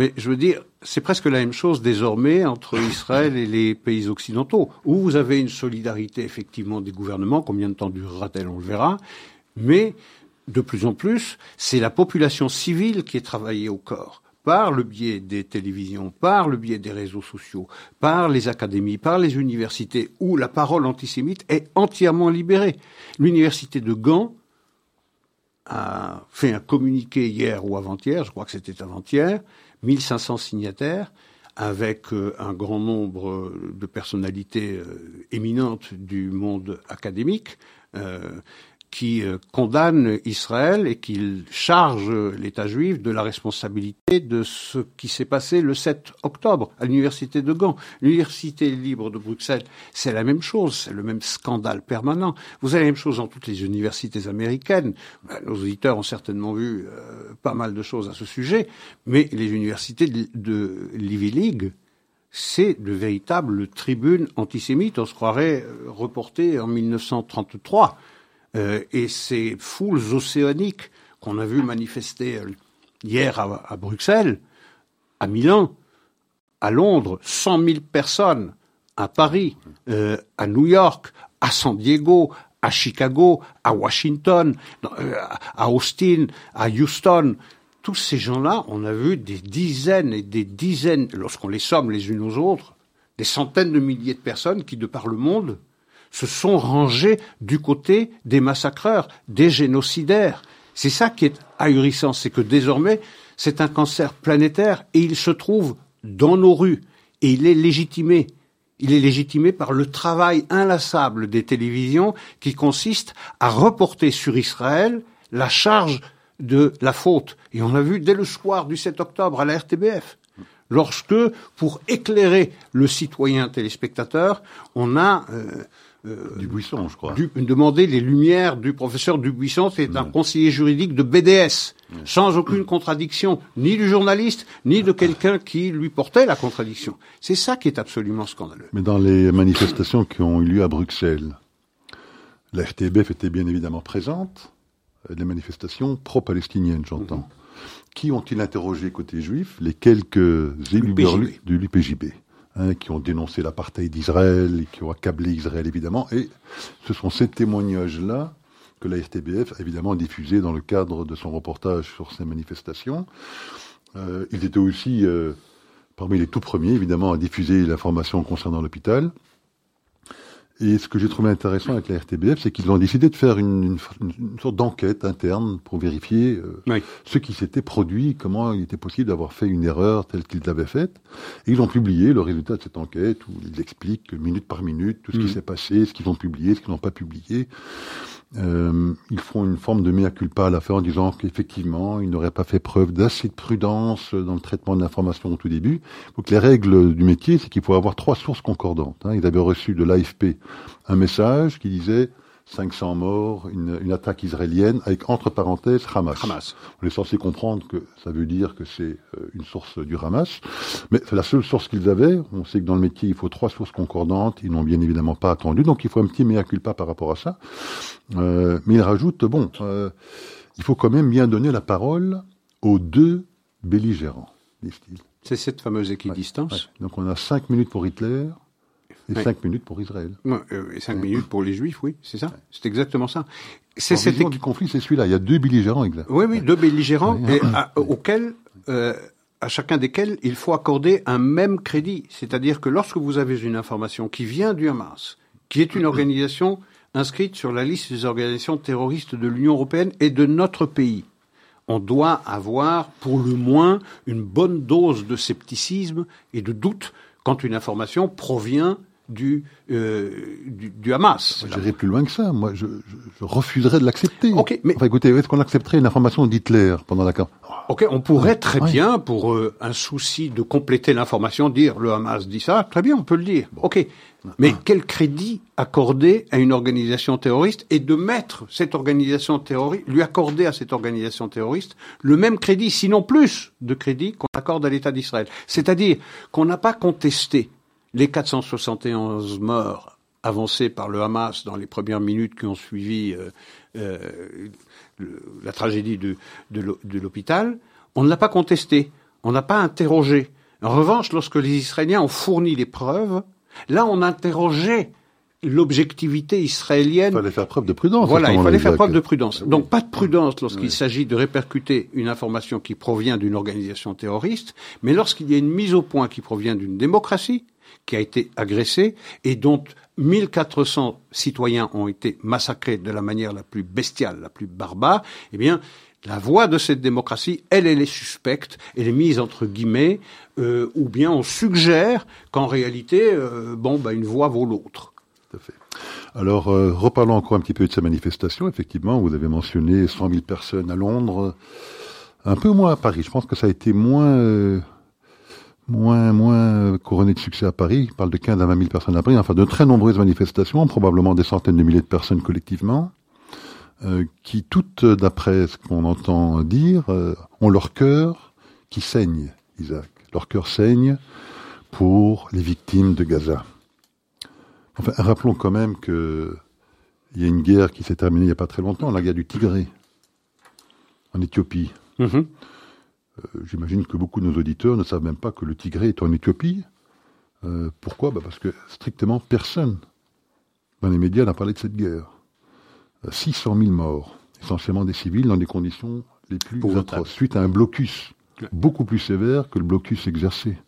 B: Mais je veux dire, c'est presque la même chose désormais entre (coughs) Israël et les pays occidentaux, où vous avez une solidarité effectivement des gouvernements, combien de temps durera-t-elle, on le verra, mais de plus en plus, c'est la population civile qui est travaillée au corps par le biais des télévisions, par le biais des réseaux sociaux, par les académies, par les universités, où la parole antisémite est entièrement libérée. L'université de Gand a fait un communiqué hier ou avant-hier, je crois que c'était avant-hier, 1500 signataires, avec euh, un grand nombre de personnalités euh, éminentes du monde académique, euh, qui euh, condamne Israël et qui charge l'État juif de la responsabilité de ce qui s'est passé le 7 octobre à l'université de Gand. L'université libre de Bruxelles, c'est la même chose, c'est le même scandale permanent. Vous avez la même chose dans toutes les universités américaines. Ben, nos auditeurs ont certainement vu euh, pas mal de choses à ce sujet, mais les universités de, l'Ivy League, c'est de véritables tribunes antisémites. On se croirait euh, reporté en 1933. Euh, et ces foules océaniques qu'on a vues manifester euh, hier à, Bruxelles, à Milan, à Londres, 100 000 personnes, à Paris, euh, à New York, à San Diego, à Chicago, à Washington, à Austin, à Houston. Tous ces gens-là, on a vu des dizaines et des dizaines, lorsqu'on les somme les unes aux autres, des centaines de milliers de personnes qui, de par le monde, se sont rangés du côté des massacreurs, des génocidaires. C'est ça qui est ahurissant, c'est que désormais, c'est un cancer planétaire et il se trouve dans nos rues et il est légitimé. Il est légitimé par le travail inlassable des télévisions qui consiste à reporter sur Israël la charge de la faute. Et on l'a vu dès le soir du 7 octobre à la RTBF lorsque, pour éclairer le citoyen téléspectateur, on a euh,
A: euh, Dubuisson, je crois.
B: demander les lumières du professeur Dubuisson, c'est un conseiller juridique de BDS, sans aucune contradiction, ni du journaliste, ni de quelqu'un qui lui portait la contradiction. C'est ça qui est absolument scandaleux.
A: Mais dans les manifestations qui ont eu lieu à Bruxelles, la FTBF était bien évidemment présente, les manifestations pro-palestiniennes, j'entends. Qui ont-ils interrogé côté juif? Les quelques élus de l'UPJB. Hein, qui ont dénoncé l'apartheid d'Israël, qui ont accablé Israël évidemment, et ce sont ces témoignages-là que la RTBF a évidemment diffusé dans le cadre de son reportage sur ces manifestations. Euh, ils étaient aussi euh, parmi les tout premiers, évidemment, à diffuser l'information concernant l'hôpital. Et ce que j'ai trouvé intéressant avec la RTBF, c'est qu'ils ont décidé de faire une, sorte d'enquête interne pour vérifier euh, ce qui s'était produit, comment il était possible d'avoir fait une erreur telle qu'ils l'avaient faite. Et ils ont publié le résultat de cette enquête où ils expliquent minute par minute tout ce qui mm. s'est passé, ce qu'ils ont publié, ce qu'ils n'ont pas publié. Euh, ils font une forme de mea culpa à la fin en disant qu'effectivement, ils n'auraient pas fait preuve d'assez de prudence dans le traitement de l'information au tout début. Donc les règles du métier, c'est qu'il faut avoir trois sources concordantes. Hein. Ils avaient reçu de l'AFP un message qui disait 500 morts, une, une, attaque israélienne, avec entre parenthèses Hamas.
B: Hamas.
A: On est censé comprendre que ça veut dire que c'est euh, une source du Hamas, mais c'est la seule source qu'ils avaient. On sait que dans le métier, il faut trois sources concordantes. Ils n'ont bien évidemment pas attendu, donc il faut un petit mea culpa par rapport à ça. Euh, mais ils rajoutent, bon, euh, il faut quand même bien donner la parole aux deux belligérants, disent-ils.
B: C'est cette fameuse équidistance.
A: Ouais, ouais. Donc on a cinq minutes pour Hitler, et oui. cinq minutes pour Israël.
B: Euh, et cinq minutes pour les Juifs, oui, c'est ça. C'est exactement ça.
A: C'est cette du conflit, c'est celui-là. Il y a deux belligérants exact.
B: Oui, oui, deux belligérants et à, auxquels, euh, à chacun desquels il faut accorder un même crédit. C'est-à-dire que lorsque vous avez une information qui vient du Hamas, qui est une organisation inscrite sur la liste des organisations terroristes de l'Union européenne et de notre pays, on doit avoir pour le moins une bonne dose de scepticisme et de doute quand une information provient du, euh, du, du, Hamas.
A: J'irai plus loin que ça. Moi, je, je, je refuserais de l'accepter.
B: Ok, mais
A: enfin, écoutez, est-ce qu'on accepterait une information d'Hitler pendant la campagne?
B: Ok, on pourrait très ouais. bien, pour euh, un souci de compléter l'information, dire le Hamas dit ça. Très bien, on peut le dire. Ok, mais quel crédit accorder à une organisation terroriste et de mettre cette organisation terroriste, lui accorder à cette organisation terroriste le même crédit, sinon plus de crédit qu'on accorde à l'État d'Israël? C'est-à-dire qu'on n'a pas contesté les 471 morts avancés par le Hamas dans les premières minutes qui ont suivi euh, euh, le, la tragédie de, de l'hôpital, on ne l'a pas contesté, on n'a pas interrogé. En revanche, lorsque les Israéliens ont fourni les preuves, là on interrogeait l'objectivité israélienne.
A: Il fallait faire preuve de prudence.
B: Voilà, il fallait faire preuve de prudence. Donc pas de prudence lorsqu'il oui. s'agit de répercuter une information qui provient d'une organisation terroriste, mais lorsqu'il y a une mise au point qui provient d'une démocratie, qui a été agressée et dont 1400 citoyens ont été massacrés de la manière la plus bestiale, la plus barbare, eh bien, la voix de cette démocratie, elle, elle est suspecte, elle est mise entre guillemets, euh, ou bien on suggère qu'en réalité, euh, bon, bah, une voix vaut l'autre.
A: Tout à fait. Alors, euh, reparlons encore un petit peu de ces manifestations. Effectivement, vous avez mentionné 100 000 personnes à Londres, un peu moins à Paris. Je pense que ça a été moins moins, moins couronné de succès à Paris. Il parle de 15 à 20 000 personnes à Paris. Enfin, de très nombreuses manifestations, probablement des centaines de milliers de personnes collectivement, euh, qui toutes, d'après ce qu'on entend dire, euh, ont leur cœur qui saigne, Isaac. Leur cœur saigne pour les victimes de Gaza. Enfin, rappelons quand même que il y a une guerre qui s'est terminée il n'y a pas très longtemps, la guerre du Tigré, en Éthiopie. Mm -hmm. Euh, J'imagine que beaucoup de nos auditeurs ne savent même pas que le Tigré est en Éthiopie. Euh, pourquoi? Bah Parce que strictement personne dans les médias n'a parlé de cette guerre. Euh, 600 000 morts, essentiellement des civils, dans des conditions les plus Pour atroces, suite à un blocus ouais. beaucoup plus sévère que le blocus exercé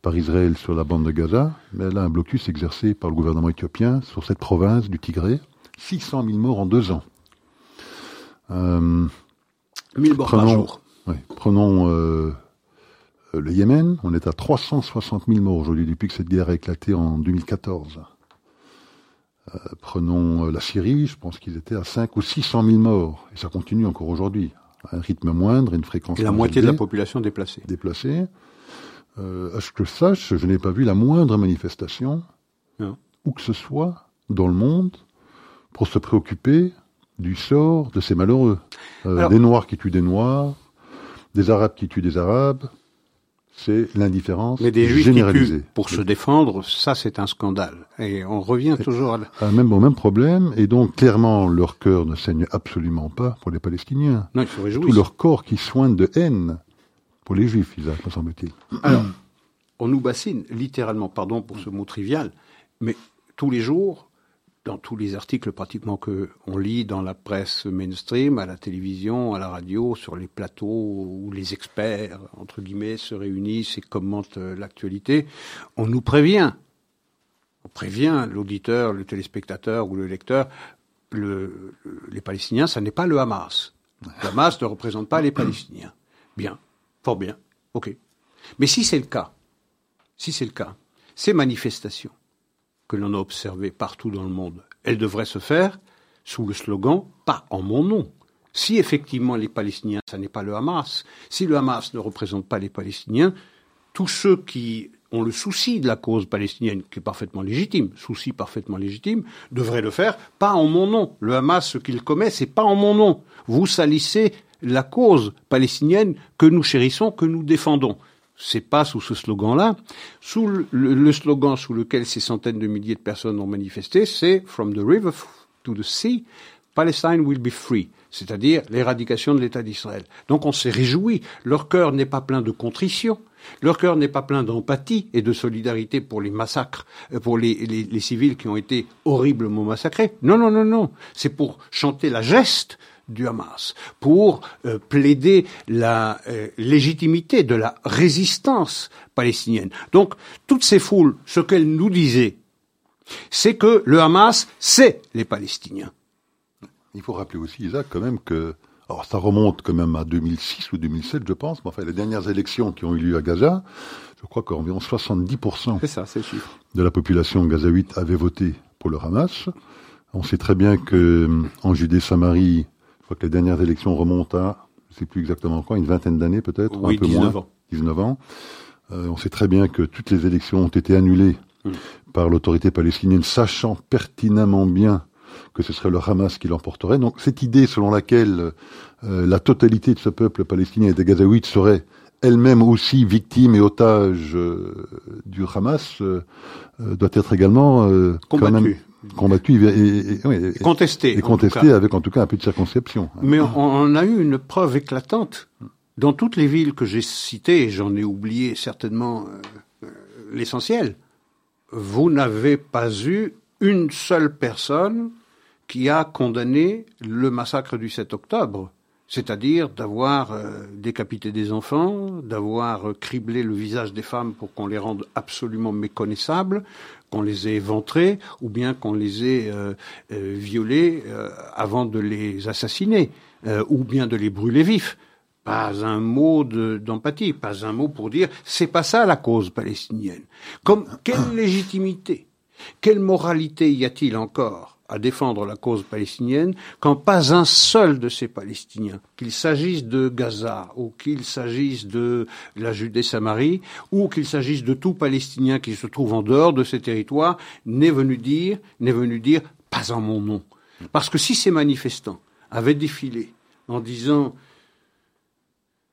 A: par Israël sur la bande de Gaza, mais là un blocus exercé par le gouvernement éthiopien sur cette province du Tigré. 600 000 morts en deux ans.
B: Euh, 1000 morts prenons, par jour.
A: Ouais, prenons euh, le Yémen, on est à 360 000 morts aujourd'hui depuis que cette guerre a éclaté en 2014. Euh, prenons la Syrie, je pense qu'ils étaient à 5 ou 600 000 morts, et ça continue encore aujourd'hui, à un rythme moindre, une fréquence.
B: Et la moitié élevée, de la population déplacée.
A: Déplacée. Euh, à ce que je sache, je n'ai pas vu la moindre manifestation,
B: non.
A: où que ce soit, dans le monde, pour se préoccuper du sort de ces malheureux? Euh, Alors, des Noirs qui tuent des Noirs, des Arabes qui tuent des Arabes, c'est l'indifférence
B: Mais des Juifs
A: généralisée.
B: qui tuent pour se défendre, ça c'est un scandale. Et on revient toujours à...
A: à même, au même problème, et donc clairement leur cœur ne saigne absolument pas pour les Palestiniens.
B: Non, il faut réjouir.
A: Tout leur corps qui soigne de haine pour les Juifs, Isaac, me semble-t-il.
B: Alors, on nous bassine, littéralement, pardon pour ce mot trivial, mais tous les jours, dans tous les articles pratiquement que on lit dans la presse mainstream, à la télévision, à la radio, sur les plateaux où les experts entre guillemets se réunissent et commentent l'actualité, on nous prévient, on prévient l'auditeur, le téléspectateur ou le lecteur, le, les Palestiniens, ça n'est pas le Hamas. Le Hamas ne représente pas les Palestiniens. Bien, fort bien, ok. Mais si c'est le cas, si c'est le cas, ces manifestations que l'on a observé partout dans le monde, elle devrait se faire sous le slogan Pas en mon nom. Si effectivement les Palestiniens, ça n'est pas le Hamas, si le Hamas ne représente pas les Palestiniens, tous ceux qui ont le souci de la cause palestinienne, qui est parfaitement légitime, souci parfaitement légitime, devraient le faire pas en mon nom. Le Hamas, ce qu'il commet, c'est pas en mon nom. Vous salissez la cause palestinienne que nous chérissons, que nous défendons. C'est pas sous ce slogan-là. Sous le, slogan sous lequel ces centaines de milliers de personnes ont manifesté, c'est From the river to the sea, Palestine will be free c'est-à-dire l'éradication de l'État d'Israël. Donc on s'est réjoui. Leur cœur n'est pas plein de contrition. Leur cœur n'est pas plein d'empathie et de solidarité pour les massacres, euh, pour les, civils qui ont été horriblement massacrés. Non, non, non, non. C'est pour chanter la geste du Hamas, pour euh, plaider la euh, légitimité de la résistance palestinienne. Donc, toutes ces foules, ce qu'elles nous disaient, c'est que le Hamas, c'est les Palestiniens.
A: Il faut rappeler aussi, Isaac, quand même que, alors ça remonte quand même à 2006 ou 2007, je pense, mais enfin, les dernières élections qui ont eu lieu à Gaza, je crois qu'environ 70%
B: ça,
A: de la population gazaouite avait voté pour le Hamas. On sait très bien que en Judée-Samarie, je crois que les dernières élections remontent à, je ne sais plus exactement quoi, une vingtaine d'années peut-être,
B: un peu 19
A: moins,
B: ans.
A: 19 ans. Euh, on sait très bien que toutes les élections ont été annulées hmm. par l'autorité palestinienne, sachant pertinemment bien que ce serait le Hamas qui l'emporterait. Donc cette idée selon laquelle euh, la totalité de ce peuple palestinien et des Gazaouites serait elle-même aussi victime et otage euh, du Hamas euh, doit être également
B: combattue
A: combattu
B: et,
A: et,
B: contesté,
A: et contesté avec en tout cas un peu de circonception.
B: Mais on, a eu une preuve éclatante dans toutes les villes que j'ai citées, et j'en ai oublié certainement l'essentiel. Vous n'avez pas eu une seule personne qui a condamné le massacre du 7 octobre, c'est-à-dire d'avoir euh, décapité des enfants, d'avoir euh, criblé le visage des femmes pour qu'on les rende absolument méconnaissables, qu'on les ait éventrés ou bien qu'on les ait euh, violés avant de les assassiner ou bien de les brûler vifs. Pas un mot d'empathie, pas un mot pour dire c'est pas ça la cause palestinienne. Comme quelle légitimité, quelle moralité y a-t-il encore à défendre la cause palestinienne quand pas un seul de ces Palestiniens, qu'il s'agisse de Gaza ou qu'il s'agisse de la Judée-Samarie ou qu'il s'agisse de tout Palestinien qui se trouve en dehors de ces territoires, n'est venu dire, n'est venu dire pas en mon nom. Parce que si ces manifestants avaient défilé en disant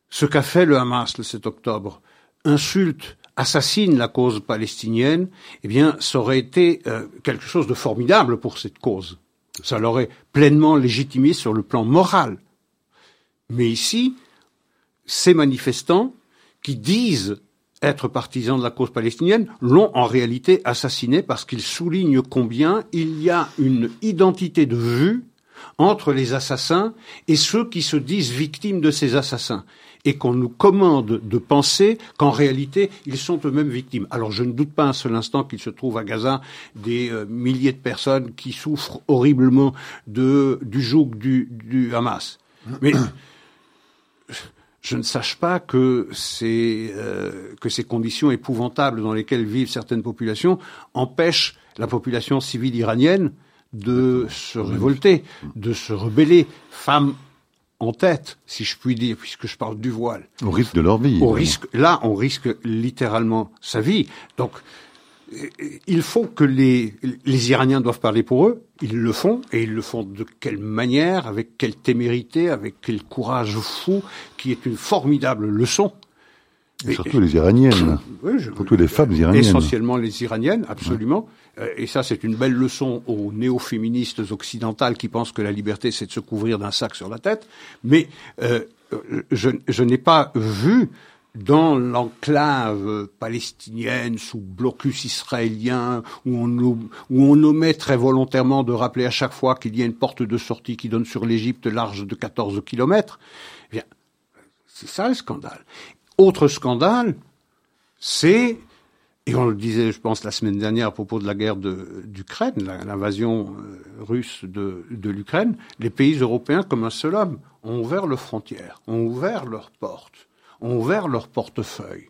B: ce qu'a fait le Hamas le 7 octobre insulte assassine la cause palestinienne, eh bien, ça aurait été euh, quelque chose de formidable pour cette cause. Ça l'aurait pleinement légitimé sur le plan moral. Mais ici, ces manifestants qui disent être partisans de la cause palestinienne l'ont en réalité assassiné parce qu'ils soulignent combien il y a une identité de vue entre les assassins et ceux qui se disent victimes de ces assassins et qu'on nous commande de penser qu'en réalité, ils sont eux-mêmes victimes. Alors je ne doute pas un seul instant qu'il se trouve à Gaza des euh, milliers de personnes qui souffrent horriblement de, du joug du, du Hamas. Mais (coughs) je ne sache pas que ces, euh, que ces conditions épouvantables dans lesquelles vivent certaines populations empêchent la population civile iranienne de se révolter, de se rebeller, femmes, en tête, si je puis dire, puisque je parle du voile.
A: Au risque de leur vie.
B: Au risque, là, on risque littéralement sa vie. Donc, il faut que les, les Iraniens doivent parler pour eux. Ils le font, et ils le font de quelle manière, avec quelle témérité, avec quel courage fou, qui est une formidable leçon.
A: Et surtout les Iraniennes. surtout les femmes iraniennes.
B: Essentiellement les Iraniennes, absolument. Euh, et ça, c'est une belle leçon aux néo-féministes occidentales qui pensent que la liberté, c'est de se couvrir d'un sac sur la tête. Mais euh, je, je n'ai pas vu dans l'enclave palestinienne sous blocus israélien, où on, où on omet très volontairement de rappeler à chaque fois qu'il y a une porte de sortie qui donne sur l'Égypte large de 14 kilomètres, eh bien, c'est ça le scandale. Autre scandale, c'est et on le disait, je pense, la semaine dernière à propos de la guerre d'Ukraine, l'invasion euh, russe de, de l'Ukraine, les pays européens, comme un seul homme, ont ouvert leurs frontières, ont ouvert leurs portes, ont ouvert leurs portefeuilles.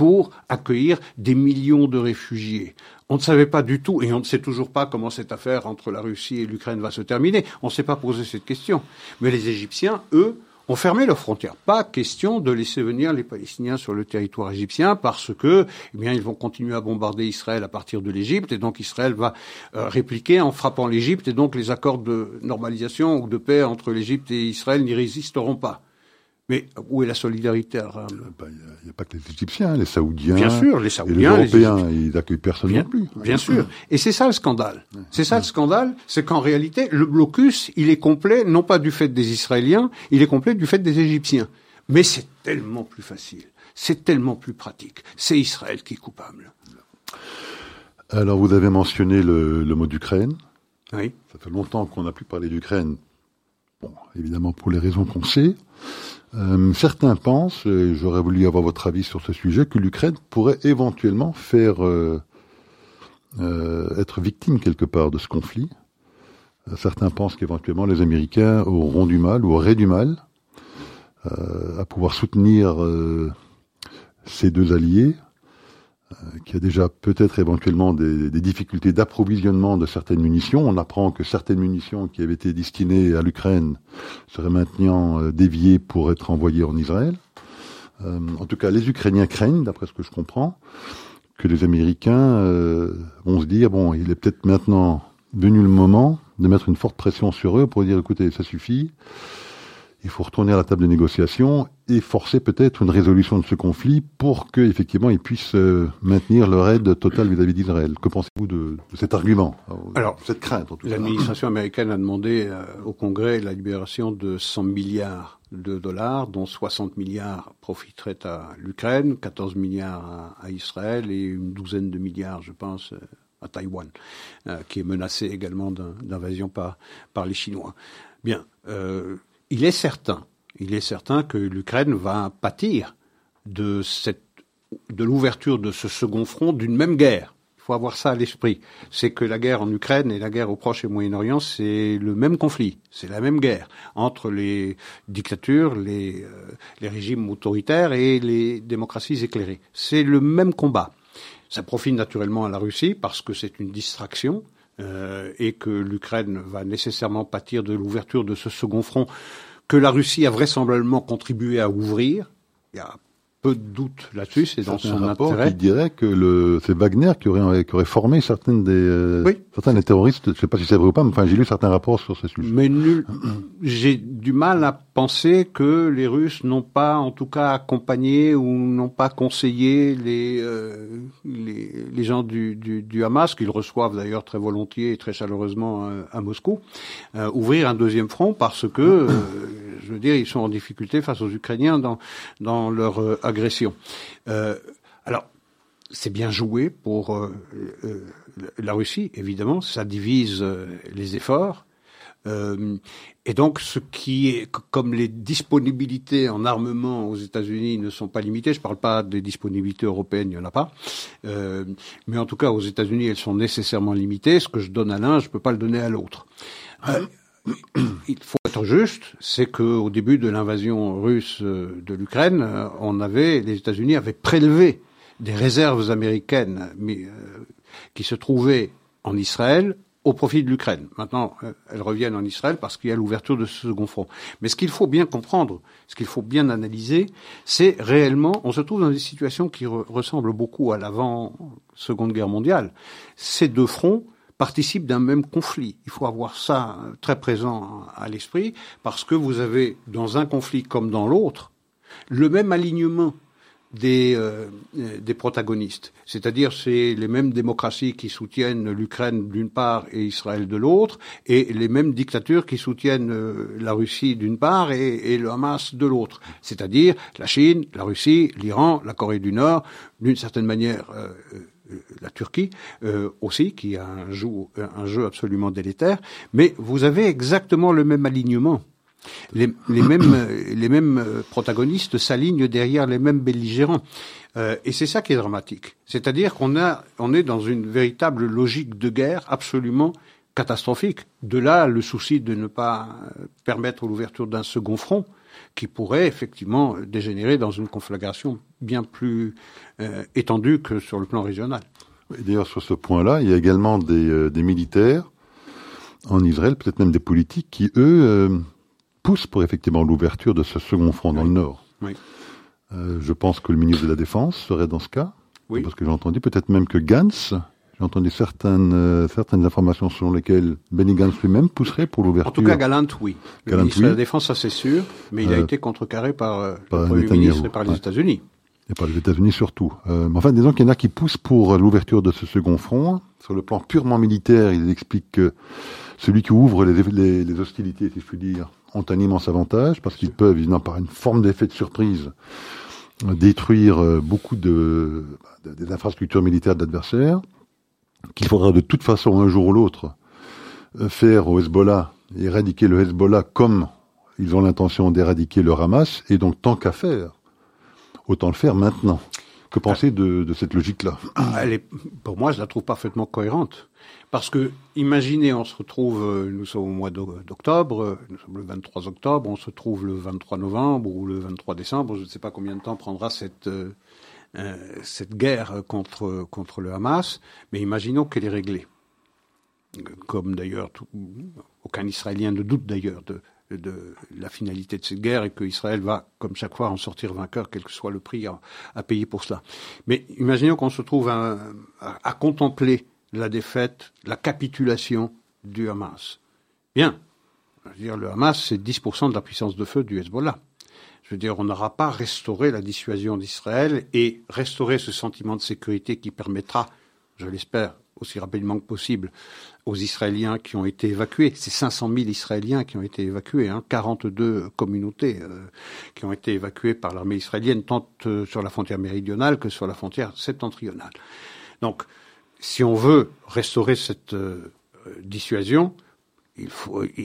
B: pour accueillir des millions de réfugiés. On ne savait pas du tout, et on ne sait toujours pas comment cette affaire entre la Russie et l'Ukraine va se terminer. On ne s'est pas posé cette question. Mais les Égyptiens, eux, ont fermé leurs frontières. Pas question de laisser venir les Palestiniens sur le territoire égyptien parce que, eh bien, ils vont continuer à bombarder Israël à partir de l'Égypte et donc Israël va euh, répliquer en frappant l'Égypte et donc les accords de normalisation ou de paix entre l'Égypte et Israël n'y résisteront pas. Mais où est la solidarité arabe
A: Il n'y a, pas que les Égyptiens, les Saoudiens.
B: Bien sûr, les Saoudiens.
A: les Européens, ils n'accueillent personne
B: bien,
A: non plus.
B: Bien sûr. Et c'est ça le scandale. C'est ça le scandale, c'est qu'en réalité, le blocus, il est complet, non pas du fait des Israéliens, il est complet du fait des Égyptiens. Mais c'est tellement plus facile. C'est tellement plus pratique. C'est Israël qui est coupable.
A: Alors, vous avez mentionné le, le mot d'Ukraine.
B: Oui.
A: Ça fait longtemps qu'on n'a plus parlé d'Ukraine. Bon, évidemment pour les raisons qu'on sait. Euh, certains pensent, et j'aurais voulu avoir votre avis sur ce sujet, que l'Ukraine pourrait éventuellement faire euh, euh, être victime quelque part de ce conflit. Certains pensent qu'éventuellement les Américains auront du mal ou auraient du mal à pouvoir soutenir ces deux alliés qui a déjà peut-être éventuellement des, des difficultés d'approvisionnement de certaines munitions. On apprend que certaines munitions qui avaient été destinées à l'Ukraine seraient maintenant euh, déviées pour être envoyées en Israël. Euh, en tout cas, les Ukrainiens craignent, d'après ce que je comprends, que les Américains euh, vont se dire bon, il est peut-être maintenant venu le moment de mettre une forte pression sur eux pour dire écoutez, ça suffit il faut retourner à la table de négociation et forcer peut-être une résolution de ce conflit pour qu'effectivement ils puissent euh, maintenir leur aide totale vis-à-vis d'Israël. Que pensez-vous de, cet argument,
B: euh, Alors,
A: cette crainte
B: L'administration américaine a demandé euh, au Congrès la libération de 100 milliards de dollars, dont 60 milliards profiteraient à l'Ukraine, 14 milliards à, Israël et une douzaine de milliards, je pense, à Taïwan, qui est menacé également d'invasion par, par les Chinois. Bien il est certain, il est certain que l'Ukraine va pâtir de l'ouverture de ce second front d'une même guerre. Il faut avoir ça à l'esprit. C'est que la guerre en Ukraine et la guerre au Proche et Moyen-Orient, c'est le même conflit, c'est la même guerre entre les dictatures, les, euh, les régimes autoritaires et les démocraties éclairées. C'est le même combat. Ça profite naturellement à la Russie parce que c'est une distraction. Euh, et que l'Ukraine va nécessairement pâtir de l'ouverture de ce second front que la Russie a vraisemblablement contribué à ouvrir. Peu de doute là-dessus, c'est dans son rapport intérêt.
A: qui dirait que le, c'est Wagner qui aurait, qui aurait formé certaines des, euh, certains des terroristes. Je ne sais pas si c'est vrai ou pas, mais enfin, j'ai lu certains rapports sur ce sujet.
B: Mais nul, j'ai du mal à penser que les Russes n'ont pas, en tout cas, accompagné ou n'ont pas conseillé les, euh, les, les, gens du, du, du Hamas, qu'ils reçoivent d'ailleurs très volontiers et très chaleureusement euh, à Moscou, euh, ouvrir un deuxième front parce que, je veux dire, ils sont en difficulté face aux Ukrainiens dans, dans leur agression. alors, c'est bien joué pour la Russie, évidemment, ça divise les efforts. Euh, et donc, ce qui est, comme les disponibilités en armement aux États-Unis ne sont pas limitées, je ne parle pas des disponibilités européennes, il n'y en a pas, euh, mais en tout cas aux États-Unis, elles sont nécessairement limitées. Ce que je donne à l'un, je ne peux pas le donner à l'autre. Euh, il faut être juste, c'est qu'au début de l'invasion russe euh, de l'Ukraine, euh, on avait, les États-Unis avaient prélevé des réserves américaines mais, qui se trouvaient en Israël au profit de l'Ukraine. Maintenant, euh, elles reviennent en Israël parce qu'il y a l'ouverture de ce second front. Mais ce qu'il faut bien comprendre, ce qu'il faut bien analyser, c'est réellement, on se trouve dans des situations qui ressemblent beaucoup à l'avant Seconde Guerre mondiale. Ces deux fronts participent d'un même conflit. Il faut avoir ça euh, très présent à l'esprit parce que vous avez dans un conflit comme dans l'autre le même alignement des, euh, des protagonistes. C'est-à-dire c'est les mêmes démocraties qui soutiennent l'Ukraine d'une part et Israël de l'autre, et les mêmes dictatures qui soutiennent euh, la Russie d'une part et, le Hamas de l'autre. C'est-à-dire la Chine, la Russie, l'Iran, la Corée du Nord, d'une certaine manière euh, la Turquie aussi, qui a un jeu, un jeu absolument délétère, mais vous avez exactement le même alignement les, mêmes, (coughs) les mêmes euh, protagonistes s'alignent derrière les mêmes belligérants. Euh, et c'est ça qui est dramatique. C'est-à-dire qu'on a, on est dans une véritable logique de guerre absolument catastrophique. De là, le souci de ne pas euh, permettre l'ouverture d'un second front. Qui pourrait effectivement dégénérer dans une conflagration bien plus euh, étendue que sur le plan régional.
A: D'ailleurs, sur ce point-là, il y a également des, euh, des militaires en Israël, peut-être même des politiques, qui, eux, euh, poussent pour effectivement l'ouverture de ce second front dans le Nord.
B: Oui.
A: je pense que le ministre de la Défense serait dans ce cas.
B: Oui.
A: Parce que j'ai entendu peut-être même que Gantz j'ai entendu certaines, euh, certaines informations selon lesquelles Benny Gantz lui-même pousserait pour l'ouverture.
B: En tout cas, Galant, oui. Le ministre
A: oui.
B: de la Défense, ça c'est sûr, mais il a
A: Euh,
B: été contrecarré par, euh,
A: par
B: le Premier ministre et par les
A: ouais.
B: États-Unis.
A: Et par les États-Unis surtout. Euh, mais enfin, disons qu'il y en a qui poussent pour l'ouverture de ce second front. Sur le plan purement militaire, ils expliquent que celui qui ouvre les, les, les hostilités, si je puis dire, ont un immense avantage parce qu'ils peuvent, évidemment, par une forme d'effet de surprise, détruire beaucoup de, de- des infrastructures militaires de l'adversaire, qu'il faudra de toute façon un jour ou l'autre euh, faire au Hezbollah, éradiquer le Hezbollah comme ils ont l'intention d'éradiquer le Hamas, et donc tant qu'à faire, autant le faire maintenant. Que penser de, de cette logique-là?
B: Elle est, pour moi, je la trouve parfaitement cohérente. Parce que, imaginez, on se retrouve, euh, nous sommes au mois d'o- d'octobre, euh, nous sommes le 23 octobre, on se trouve le 23 novembre ou le 23 décembre, je ne sais pas combien de temps prendra cette, cette guerre contre, contre le Hamas, mais imaginons qu'elle est réglée. Comme d'ailleurs, aucun Israélien ne doute d'ailleurs de, la finalité de cette guerre et que Israël va, comme chaque fois, en sortir vainqueur, quel que soit le prix à, payer pour cela. Mais imaginons qu'on se trouve à, contempler la défaite, la capitulation du Hamas. Bien, dire, le Hamas, c'est 10% de la puissance de feu du Hezbollah. Je veux dire, on n'aura pas restauré la dissuasion d'Israël et restauré ce sentiment de sécurité qui permettra, je l'espère, aussi rapidement que possible, aux Israéliens qui ont été évacués. C'est 500 000 Israéliens qui ont été évacués, hein, 42 communautés euh, qui ont été évacuées par l'armée israélienne, tant euh, sur la frontière méridionale que sur la frontière septentrionale. Donc, si on veut restaurer cette euh, dissuasion,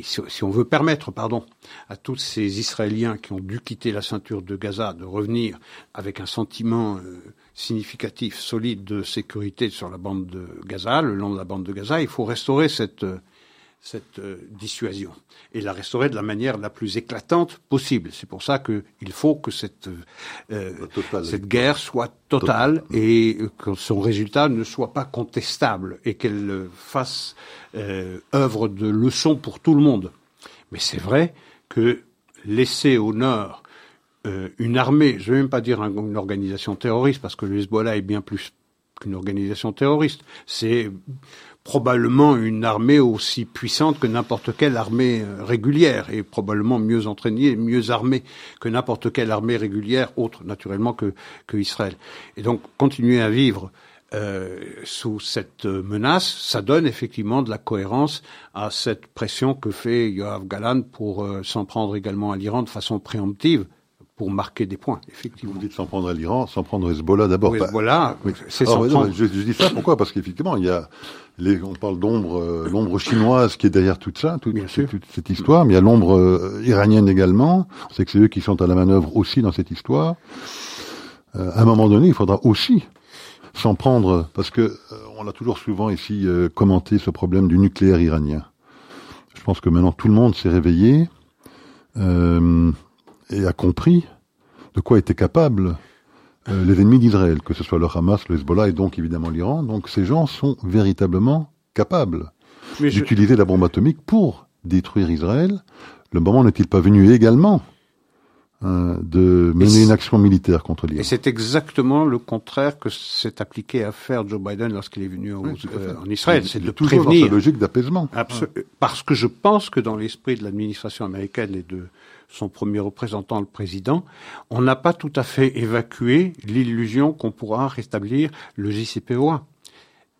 B: si on veut permettre, pardon, à tous ces Israéliens qui ont dû quitter la ceinture de Gaza de revenir avec un sentiment euh, significatif, solide de sécurité sur la bande de Gaza, le long de la bande de Gaza, il faut restaurer cette, euh, cette euh, dissuasion et la restaurer de la manière la plus éclatante possible. C'est pour ça qu'il faut que cette, euh, cette guerre soit totale et que son résultat ne soit pas contestable et qu'elle euh, fasse euh, œuvre de leçon pour tout le monde. Mais c'est vrai que laisser au nord euh, une armée, je ne vais même pas dire un- une organisation terroriste, parce que le Hezbollah est bien plus qu'une organisation terroriste. C'est probablement une armée aussi puissante que n'importe quelle armée euh, régulière et probablement mieux entraînée, mieux armée que n'importe quelle armée régulière, autre naturellement que, que Israël. Et donc continuer à vivre euh, sous cette euh, menace, ça donne effectivement de la cohérence à cette pression que fait Yoav Galan pour s'en prendre également à l'Iran de façon préemptive pour marquer des points, effectivement.
A: Vous dites s'en prendre à l'Iran, s'en prendre au Hezbollah d'abord.
B: Oui, c'est
A: ouais, non,
B: prendre.
A: je, je dis ça pourquoi? Parce qu'effectivement, il y a les, on parle d'ombre, euh, l'ombre chinoise qui est derrière tout ça, toute, cette histoire, mais il y a l'ombre euh, iranienne également. On sait que c'est eux qui sont à la manœuvre aussi dans cette histoire. Euh, à un moment donné, il faudra aussi s'en prendre, parce que on a toujours souvent ici commenté ce problème du nucléaire iranien. Je pense que maintenant tout le monde s'est réveillé euh, et a compris de quoi était capable euh, les ennemis d'Israël, que ce soit le Hamas, le Hezbollah et donc évidemment l'Iran. Donc ces gens sont véritablement capables
B: je-
A: d'utiliser la bombe atomique pour détruire Israël. Le moment n'est-il pas venu également hein, de
B: Et
A: mener une action militaire contre
B: Et
A: l'Iran
B: c'est exactement le contraire que s'est appliqué à faire Joe Biden lorsqu'il est venu
A: Oui,
B: euh, en Israël, c'est de
A: toujours dans
B: prévenir.
A: sa logique d'apaisement.
B: Absol- Parce que je pense que dans l'esprit de l'administration américaine et de son premier représentant, le président, on n'a pas tout à fait évacué l'illusion qu'on pourra rétablir le JCPOA.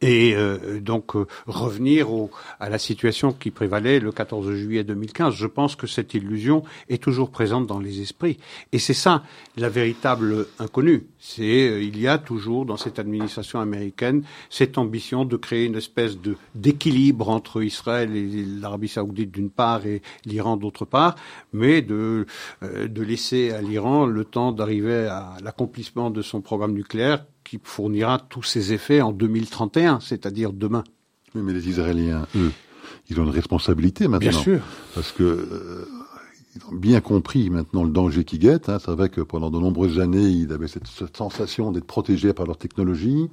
B: Et euh, donc euh, revenir au, à la situation qui prévalait le 14 juillet 2015. Je pense que cette illusion est toujours présente dans les esprits. Et c'est ça la véritable inconnue. C'est euh, il y a toujours dans cette administration américaine cette ambition de créer une espèce de d'équilibre entre Israël et l'Arabie saoudite d'une part et l'Iran d'autre part, mais de euh, de laisser à l'Iran le temps d'arriver à l'accomplissement de son programme nucléaire qui fournira tous ses effets en 2031, c'est-à-dire demain.
A: Oui, mais les Israéliens, eux, ils ont une responsabilité maintenant.
B: Bien sûr.
A: Parce que euh, ils ont bien compris maintenant le danger qui guette. Hein. C'est vrai que pendant de nombreuses années, ils avaient cette, sensation d'être protégés par leur technologie,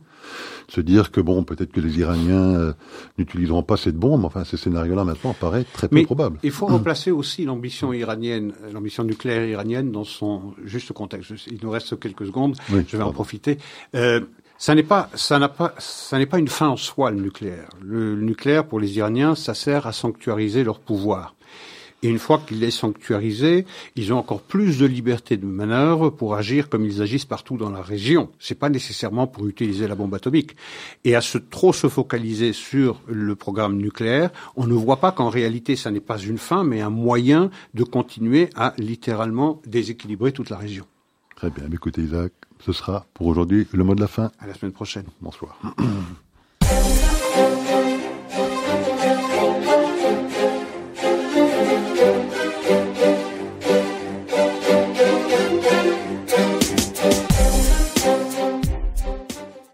A: se dire que bon, peut-être que les Iraniens euh, n'utiliseront pas cette bombe. Enfin, ce scénario-là maintenant paraît très peu probable.
B: Il faut replacer aussi l'ambition iranienne, l'ambition nucléaire iranienne dans son juste contexte. Il nous reste quelques secondes. je vais en profiter. Euh, ça n'est pas, ça n'a pas, ça n'est pas une fin en soi le nucléaire. Le, nucléaire pour les Iraniens, ça sert à sanctuariser leur pouvoir. Et une fois qu'il est sanctuarisé, ils ont encore plus de liberté de manœuvre pour agir comme ils agissent partout dans la région. C'est pas nécessairement pour utiliser la bombe atomique. Et à se trop se focaliser sur le programme nucléaire, on ne voit pas qu'en réalité, ça n'est pas une fin, mais un moyen de continuer à littéralement déséquilibrer toute la région.
A: Très bien. Écoutez, Isaac, ce sera pour aujourd'hui le mot de la fin.
B: À la semaine prochaine.
A: Bonsoir.